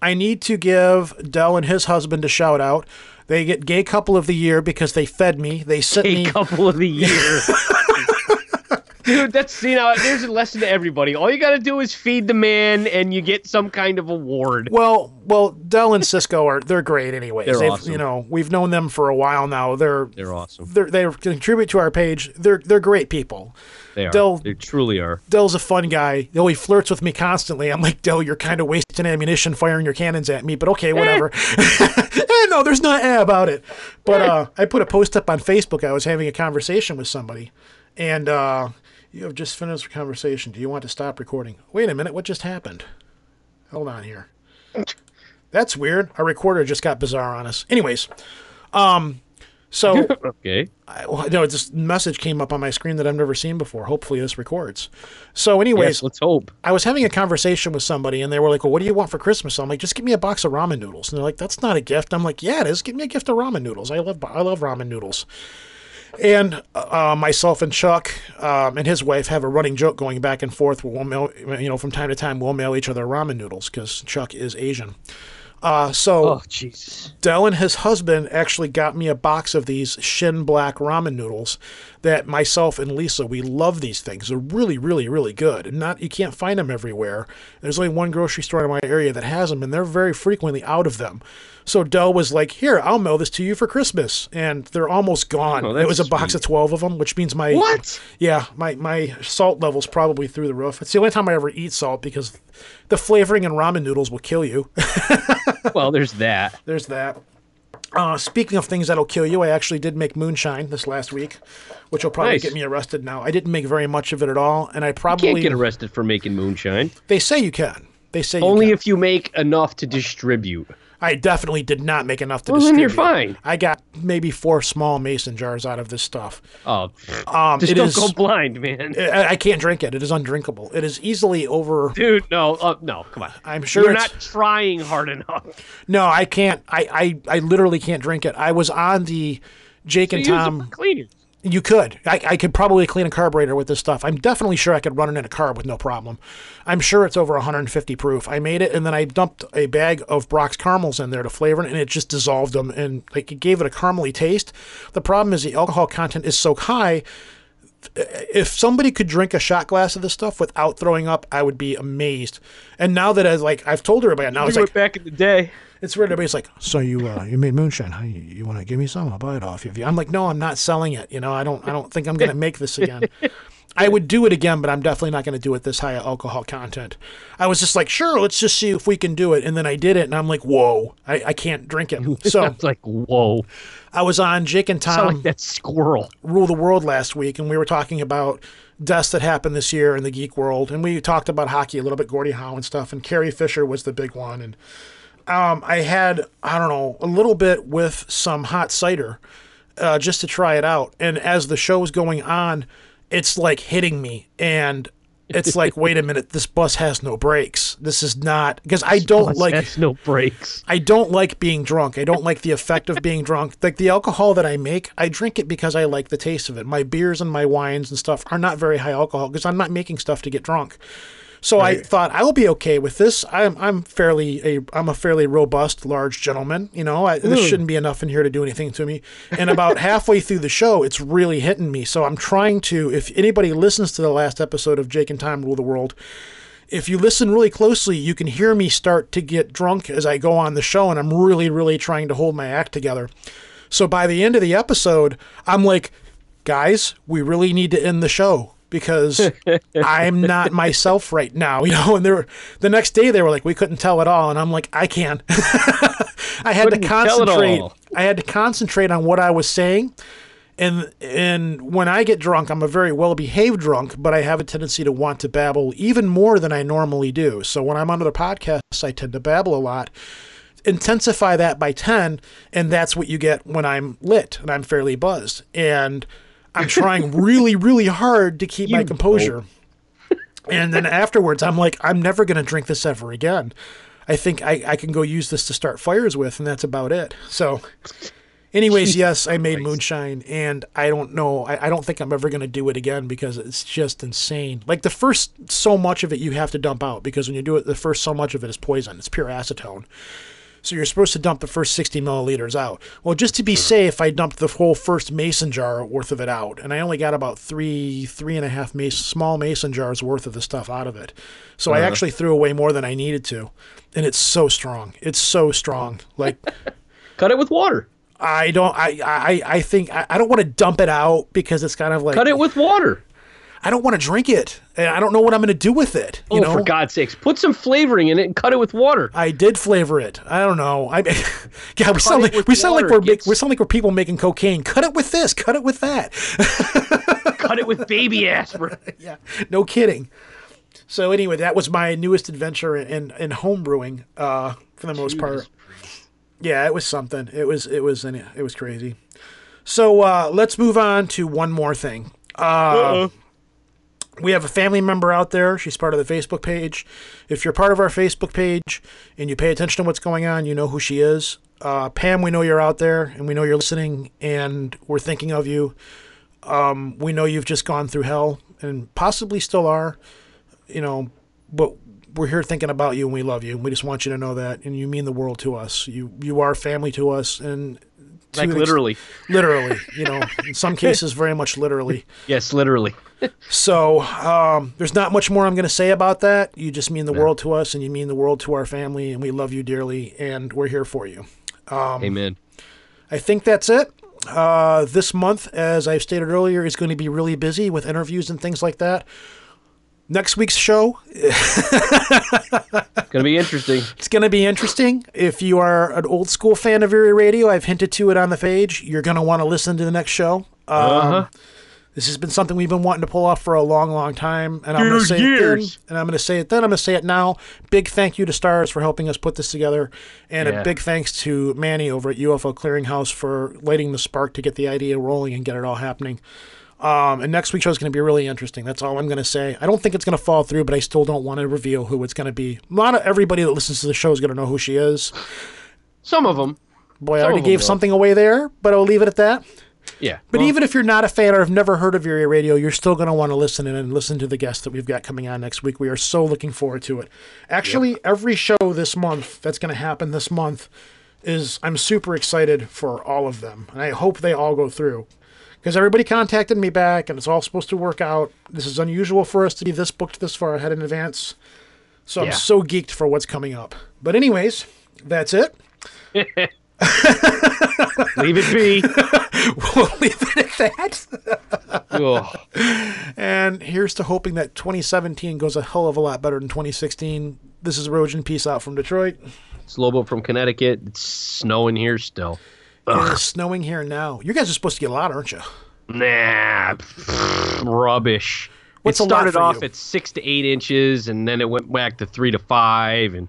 Speaker 5: I need to give Dell and his husband a shout out. They get gay couple of the year because they fed me. They sent
Speaker 6: A
Speaker 5: me <laughs>
Speaker 6: couple of the year. <laughs> Dude, that's you know, there's a lesson to everybody. All you got to do is feed the man, and you get some kind of award.
Speaker 5: Well, well, Dell and Cisco are they're great anyways.
Speaker 6: They're
Speaker 5: They've-
Speaker 6: awesome.
Speaker 5: You know, we've known them for a while now. They're
Speaker 6: They're awesome.
Speaker 5: they're they contribute to our page. They're they're great people.
Speaker 6: They are.
Speaker 5: Dell-
Speaker 6: They truly are.
Speaker 5: Dell's a fun guy. Though he flirts with me constantly. I'm like, Dell, you're kind of wasting ammunition firing your cannons at me, but okay, whatever. Eh, <laughs> no, there's not eh about it. But uh, I put a post up on Facebook. I was having a conversation with somebody, and uh, you have just finished a conversation. Do you want to stop recording? Wait a minute, what just happened? Hold on here. <laughs> That's weird. Our recorder just got bizarre on us. Anyways, um, so <laughs>
Speaker 6: Okay.
Speaker 5: I, well, no, this message came up on my screen that I've never seen before. Hopefully, this records. So, anyways,
Speaker 6: Yes, let's hope.
Speaker 5: I was having a conversation with somebody, and they were like, "Well, what do you want for Christmas?" I'm like, "Just give me a box of ramen noodles." And they're like, "That's not a gift." I'm like, "Yeah, it is. Give me a gift of ramen noodles. I love I love ramen noodles." And uh, myself and Chuck um, and his wife have a running joke going back and forth. We'll mail, you know, from time to time, we'll mail each other ramen noodles because Chuck is Asian. Uh, so
Speaker 6: Oh, Jesus.
Speaker 5: Dell and his husband actually got me a box of these Shin Black ramen noodles that myself and Lisa we love these things. They're really, really, really good. And not you can't find them everywhere. There's only one grocery store in my area that has them, and they're very frequently out of them. So Dell was like, "Here, I'll mail this to you for Christmas," and they're almost gone.
Speaker 6: Oh,
Speaker 5: it was a
Speaker 6: that's
Speaker 5: box of twelve of them, which means my
Speaker 6: What?
Speaker 5: yeah, my my salt level's probably through the roof. It's the only time I ever eat salt because the flavoring in ramen noodles will kill you. <laughs>
Speaker 6: Well, there's that.
Speaker 5: There's that. Uh, speaking of things that'll kill you, I actually did make moonshine this last week, which will probably
Speaker 6: Nice.
Speaker 5: get me arrested now. I didn't make very much of it at all, and I
Speaker 6: Can't
Speaker 5: probably
Speaker 6: get arrested for making moonshine.
Speaker 5: they say you can. They say you
Speaker 6: Only if you make enough to distribute.
Speaker 5: I definitely did not make enough to
Speaker 6: Well, then
Speaker 5: distribute.
Speaker 6: you're fine.
Speaker 5: I got maybe four small mason jars out of this stuff.
Speaker 6: Oh,
Speaker 5: Um,
Speaker 6: just
Speaker 5: it
Speaker 6: don't
Speaker 5: is-
Speaker 6: go blind, man.
Speaker 5: I, I can't drink it. It is undrinkable. It is easily over.
Speaker 6: Dude, no, uh, no, come on.
Speaker 5: I'm sure
Speaker 6: You're not trying hard enough.
Speaker 5: No, I can't. I, I, I literally can't drink it. I was on the Jake and Tom.
Speaker 6: cleaning.
Speaker 5: You could. I, I could probably clean a carburetor with this stuff. I'm definitely sure I could run it in a car with no problem. I'm sure it's over 150 proof. I made it and then I dumped a bag of Brach's caramels in there to flavor it, and it just dissolved them and like it gave it a caramely taste. The problem is the alcohol content is so high. If somebody could drink a shot glass of this stuff without throwing up, I would be amazed. And now that I like, I've told her about it. Now it's like
Speaker 6: back in the day.
Speaker 5: It's weird. Everybody's like, "So you uh, you made moonshine? Huh? You, you want to give me some? I'll buy it off you." I'm like, "No, I'm not selling it. You know, I don't I don't think I'm gonna make this again. I would do it again, but I'm definitely not gonna do it this high alcohol content. I was just like, sure, let's just see if we can do it, and then I did it, and I'm like, whoa, I, I can't drink it. <laughs> So
Speaker 6: It's like, whoa.
Speaker 5: I was on Jake and
Speaker 6: Sound
Speaker 5: Tom
Speaker 6: like that squirrel.
Speaker 5: rule the world last week, and we were talking about deaths that happened this year in the geek world, and we talked about hockey a little bit, Gordie Howe and stuff, and Carrie Fisher was the big one, and um, I had I don't know a little bit with some hot cider uh, just to try it out, and as the show is going on, it's like hitting me, and it's like, wait a minute, this bus has no brakes. This is not because I don't like
Speaker 6: that's no breaks.
Speaker 5: I don't like being drunk. I don't like the effect of being drunk. Like the alcohol that I make, I drink it because I like the taste of it. My beers and my wines and stuff are not very high alcohol because I'm not making stuff to get drunk. So I thought I'll be okay with this. I'm I'm fairly a I'm a fairly robust large gentleman. You know, I, this hmm. shouldn't be enough in here to do anything to me. And about <laughs> halfway through the show, it's really hitting me. So I'm trying to. If anybody listens to the last episode of Jake and Tom Rule the World, if you listen really closely, you can hear me start to get drunk as I go on the show, and I'm really, really trying to hold my act together. So by the end of the episode, I'm like, guys, we really need to end the show because <laughs> I'm not myself right now, <laughs> you know. And they were the next day they were like, we couldn't tell at all, and I'm like, I can. <laughs> I had
Speaker 6: Couldn't
Speaker 5: to concentrate. I had to concentrate on what I was saying. And and when I get drunk, I'm a very well behaved drunk, but I have a tendency to want to babble even more than I normally do. So when I'm on other podcasts, I tend to babble a lot. Intensify that by ten, and that's what you get when I'm lit and I'm fairly buzzed. And I'm trying really, really hard to keep my
Speaker 6: You
Speaker 5: composure. And then afterwards, I'm like, I'm never going to drink this ever again. I think I, I can go use this to start fires with, and that's about it. So, anyways, yes, I made moonshine, and I don't know. I, I don't think I'm ever going to do it again because it's just insane. Like the first so much of it you have to dump out because when you do it, the first so much of it is poison. It's pure acetone. So you're supposed to dump the first 60 milliliters out. Well, just to be safe, I dumped the whole first mason jar worth of it out, and I only got about three, three and a half mas- small mason jars worth of the stuff out of it. So I uh-huh. actually threw away more than I needed to, and it's so strong. It's so strong. Like <laughs>
Speaker 6: Cut it with water.
Speaker 5: I don't, I, I, I think I, I don't want to dump it out because it's kind of like
Speaker 6: Cut it with water.
Speaker 5: I don't want to drink it, I don't know what I'm going to do with it. You
Speaker 6: oh,
Speaker 5: know,
Speaker 6: for God's sakes, put some flavoring in it and cut it with water.
Speaker 5: I did flavor it. I don't know. I <laughs> yeah, we sound like we sound like we're make, we sound like we're people making cocaine. Cut it with this. Cut it with that. <laughs>
Speaker 6: cut it with baby aspirin. <laughs>
Speaker 5: yeah, no kidding. So anyway, that was my newest adventure in in home brewing. Uh, for the most part. Yeah, it was something. It was it was an, it was crazy. So uh, let's move on to one more thing. Uh, we have a family member out there. She's part of the Facebook page. If you're part of our Facebook page and you pay attention to what's going on, you know who she is. Uh, Pam, we know you're out there and we know you're listening and we're thinking of you. Um, we know you've just gone through hell and possibly still are, you know, but we're here thinking about you and we love you. And we just want you to know that. And you mean the world to us. You, you are family to us. And
Speaker 6: Like
Speaker 5: ex-
Speaker 6: literally.
Speaker 5: literally, you know, in some <laughs> cases, very much literally.
Speaker 6: Yes, literally.
Speaker 5: So um, there's not much more I'm going to say about that. You just mean the world to us, and you mean the world to our family, and we love you dearly, and we're here for you.
Speaker 6: Amen.
Speaker 5: I think that's it. Uh, this month, as I've stated earlier, is going to be really busy with interviews and things like that. Next week's show,
Speaker 6: It's <laughs> gonna be interesting.
Speaker 5: it's going to be interesting. If you are an old school fan of Erie Radio, I've hinted to it on the page. You're going to want to listen to the next show. Um,
Speaker 6: Uh-huh.
Speaker 5: This has been something we've been wanting to pull off for a long, long time, and I'm going to
Speaker 6: Years,
Speaker 5: say it then, and I'm going to say it then. I'm going to say it now. Big thank you to Stars for helping us put this together, and
Speaker 6: Yeah.
Speaker 5: a big thanks to Manny over at UFO Clearinghouse for lighting the spark to get the idea rolling and get it all happening. Um, and next week's show is going to be really interesting. That's all I'm going to say. I don't think it's going to fall through, but I still don't want to reveal who it's going to be. Not everybody that listens to the show is going to know who she is.
Speaker 6: Some of them.
Speaker 5: Boy, I already gave
Speaker 6: will.
Speaker 5: something away there, but I'll leave it at that.
Speaker 6: Yeah.
Speaker 5: But
Speaker 6: well,
Speaker 5: even if you're not a fan or have never heard of Erie Radio, you're still going to want to listen in and listen to the guests that we've got coming on next week. We are so looking forward to it. Actually, every show this month that's going to happen this month is I'm super excited for all of them, and I hope they all go through. Because everybody contacted me back, and it's all supposed to work out. This is unusual for us to be this booked this far ahead in advance. So I'm so geeked for what's coming up. But anyways, that's it. <laughs> <laughs>
Speaker 6: leave it be. <laughs>
Speaker 5: we'll leave it at that. <laughs> And here's to hoping that 2017 goes a hell of a lot better than 2016. This is Rojan. Peace out from Detroit.
Speaker 6: It's Lobo from Connecticut. It's snowing here still.
Speaker 5: It is snowing here now. You guys are supposed to get a lot, aren't you?
Speaker 6: Nah, rubbish.
Speaker 5: What's
Speaker 6: it started off
Speaker 5: you?
Speaker 6: at six to eight inches, and then it went back to three to five, and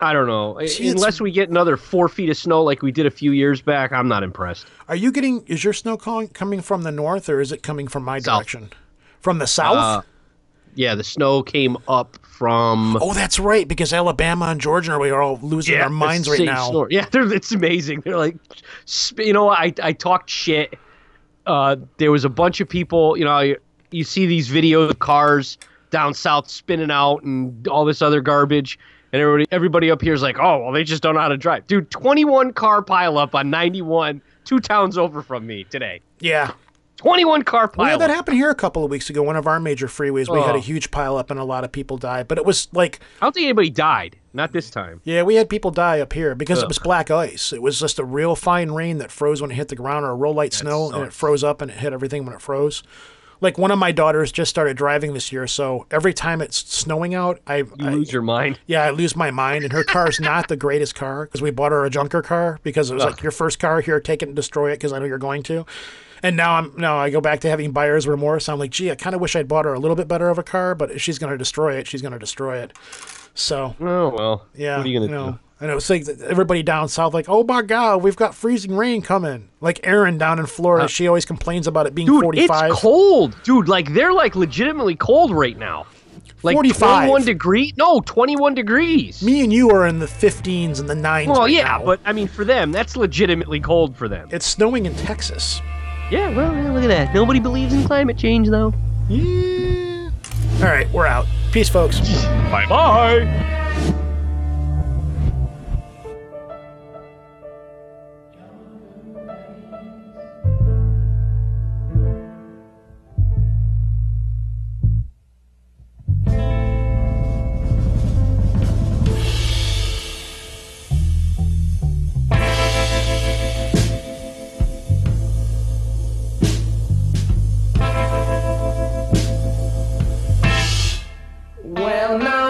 Speaker 6: I don't know.
Speaker 5: See,
Speaker 6: Unless we get another four feet of snow like we did a few years back, I'm not impressed.
Speaker 5: Are you getting? Is your snow coming from the north or is it coming from my
Speaker 6: South.
Speaker 5: direction? From the south?
Speaker 6: Uh, Yeah, the snow came up from.
Speaker 5: oh, that's right. Because Alabama and Georgia are we are all losing
Speaker 6: yeah,
Speaker 5: our minds right now. <laughs>
Speaker 6: Yeah, they're, it's amazing. They're like, you know, I I talked shit. Uh, there was a bunch of people. You know, you, you see these videos of cars down south spinning out and all this other garbage, and everybody everybody up here is like, oh, well, they just don't know how to drive, dude. Twenty one car pileup on ninety one, two towns over from me today.
Speaker 5: Yeah.
Speaker 6: Twenty one car
Speaker 5: Well, yeah,
Speaker 6: pileup.
Speaker 5: that happened here a couple of weeks ago. One of our major freeways, we had a
Speaker 6: Oh.
Speaker 5: huge pile up and a lot of people died. But it was like
Speaker 6: I don't think anybody died. Not this time.
Speaker 5: Yeah, we had people die up here because it was black ice. It was just a real fine rain that froze when it hit the ground, or a real light snow, and it froze up and it hit everything when it froze. Like one of my daughters just started driving this year, so every time it's snowing out, I,
Speaker 6: You
Speaker 5: I
Speaker 6: lose your mind.
Speaker 5: yeah, I lose my mind. And her car's not the greatest car because we bought her a junker car because it was like your first car here, take it and destroy it because I know you're going to. And now I'm now I go back to having buyer's remorse. I'm like, gee, I kind of wish I'd bought her a little bit better of a car, but if she's going to destroy it, she's going to destroy it. So
Speaker 6: Oh well.
Speaker 5: yeah,
Speaker 6: What are you gonna
Speaker 5: know,
Speaker 6: do?
Speaker 5: And it was like everybody down south, like, oh my god, we've got freezing rain coming. Like Erin down in Florida, she always complains about it being
Speaker 6: Uh, Dude,
Speaker 5: 45.
Speaker 6: it's cold. Dude, like they're like legitimately cold right now. Like
Speaker 5: 45.
Speaker 6: 21 degree? No, 21 degrees.
Speaker 5: Me and you are in the 15s and the 9s.
Speaker 6: well,
Speaker 5: right
Speaker 6: yeah,
Speaker 5: now.
Speaker 6: but I mean for them, that's legitimately cold for them.
Speaker 5: it's snowing in Texas.
Speaker 6: Yeah, well, yeah, look at that. Nobody believes in climate change though.
Speaker 5: Yeah. All right, we're out. Peace, folks.
Speaker 6: Bye-bye.
Speaker 7: well now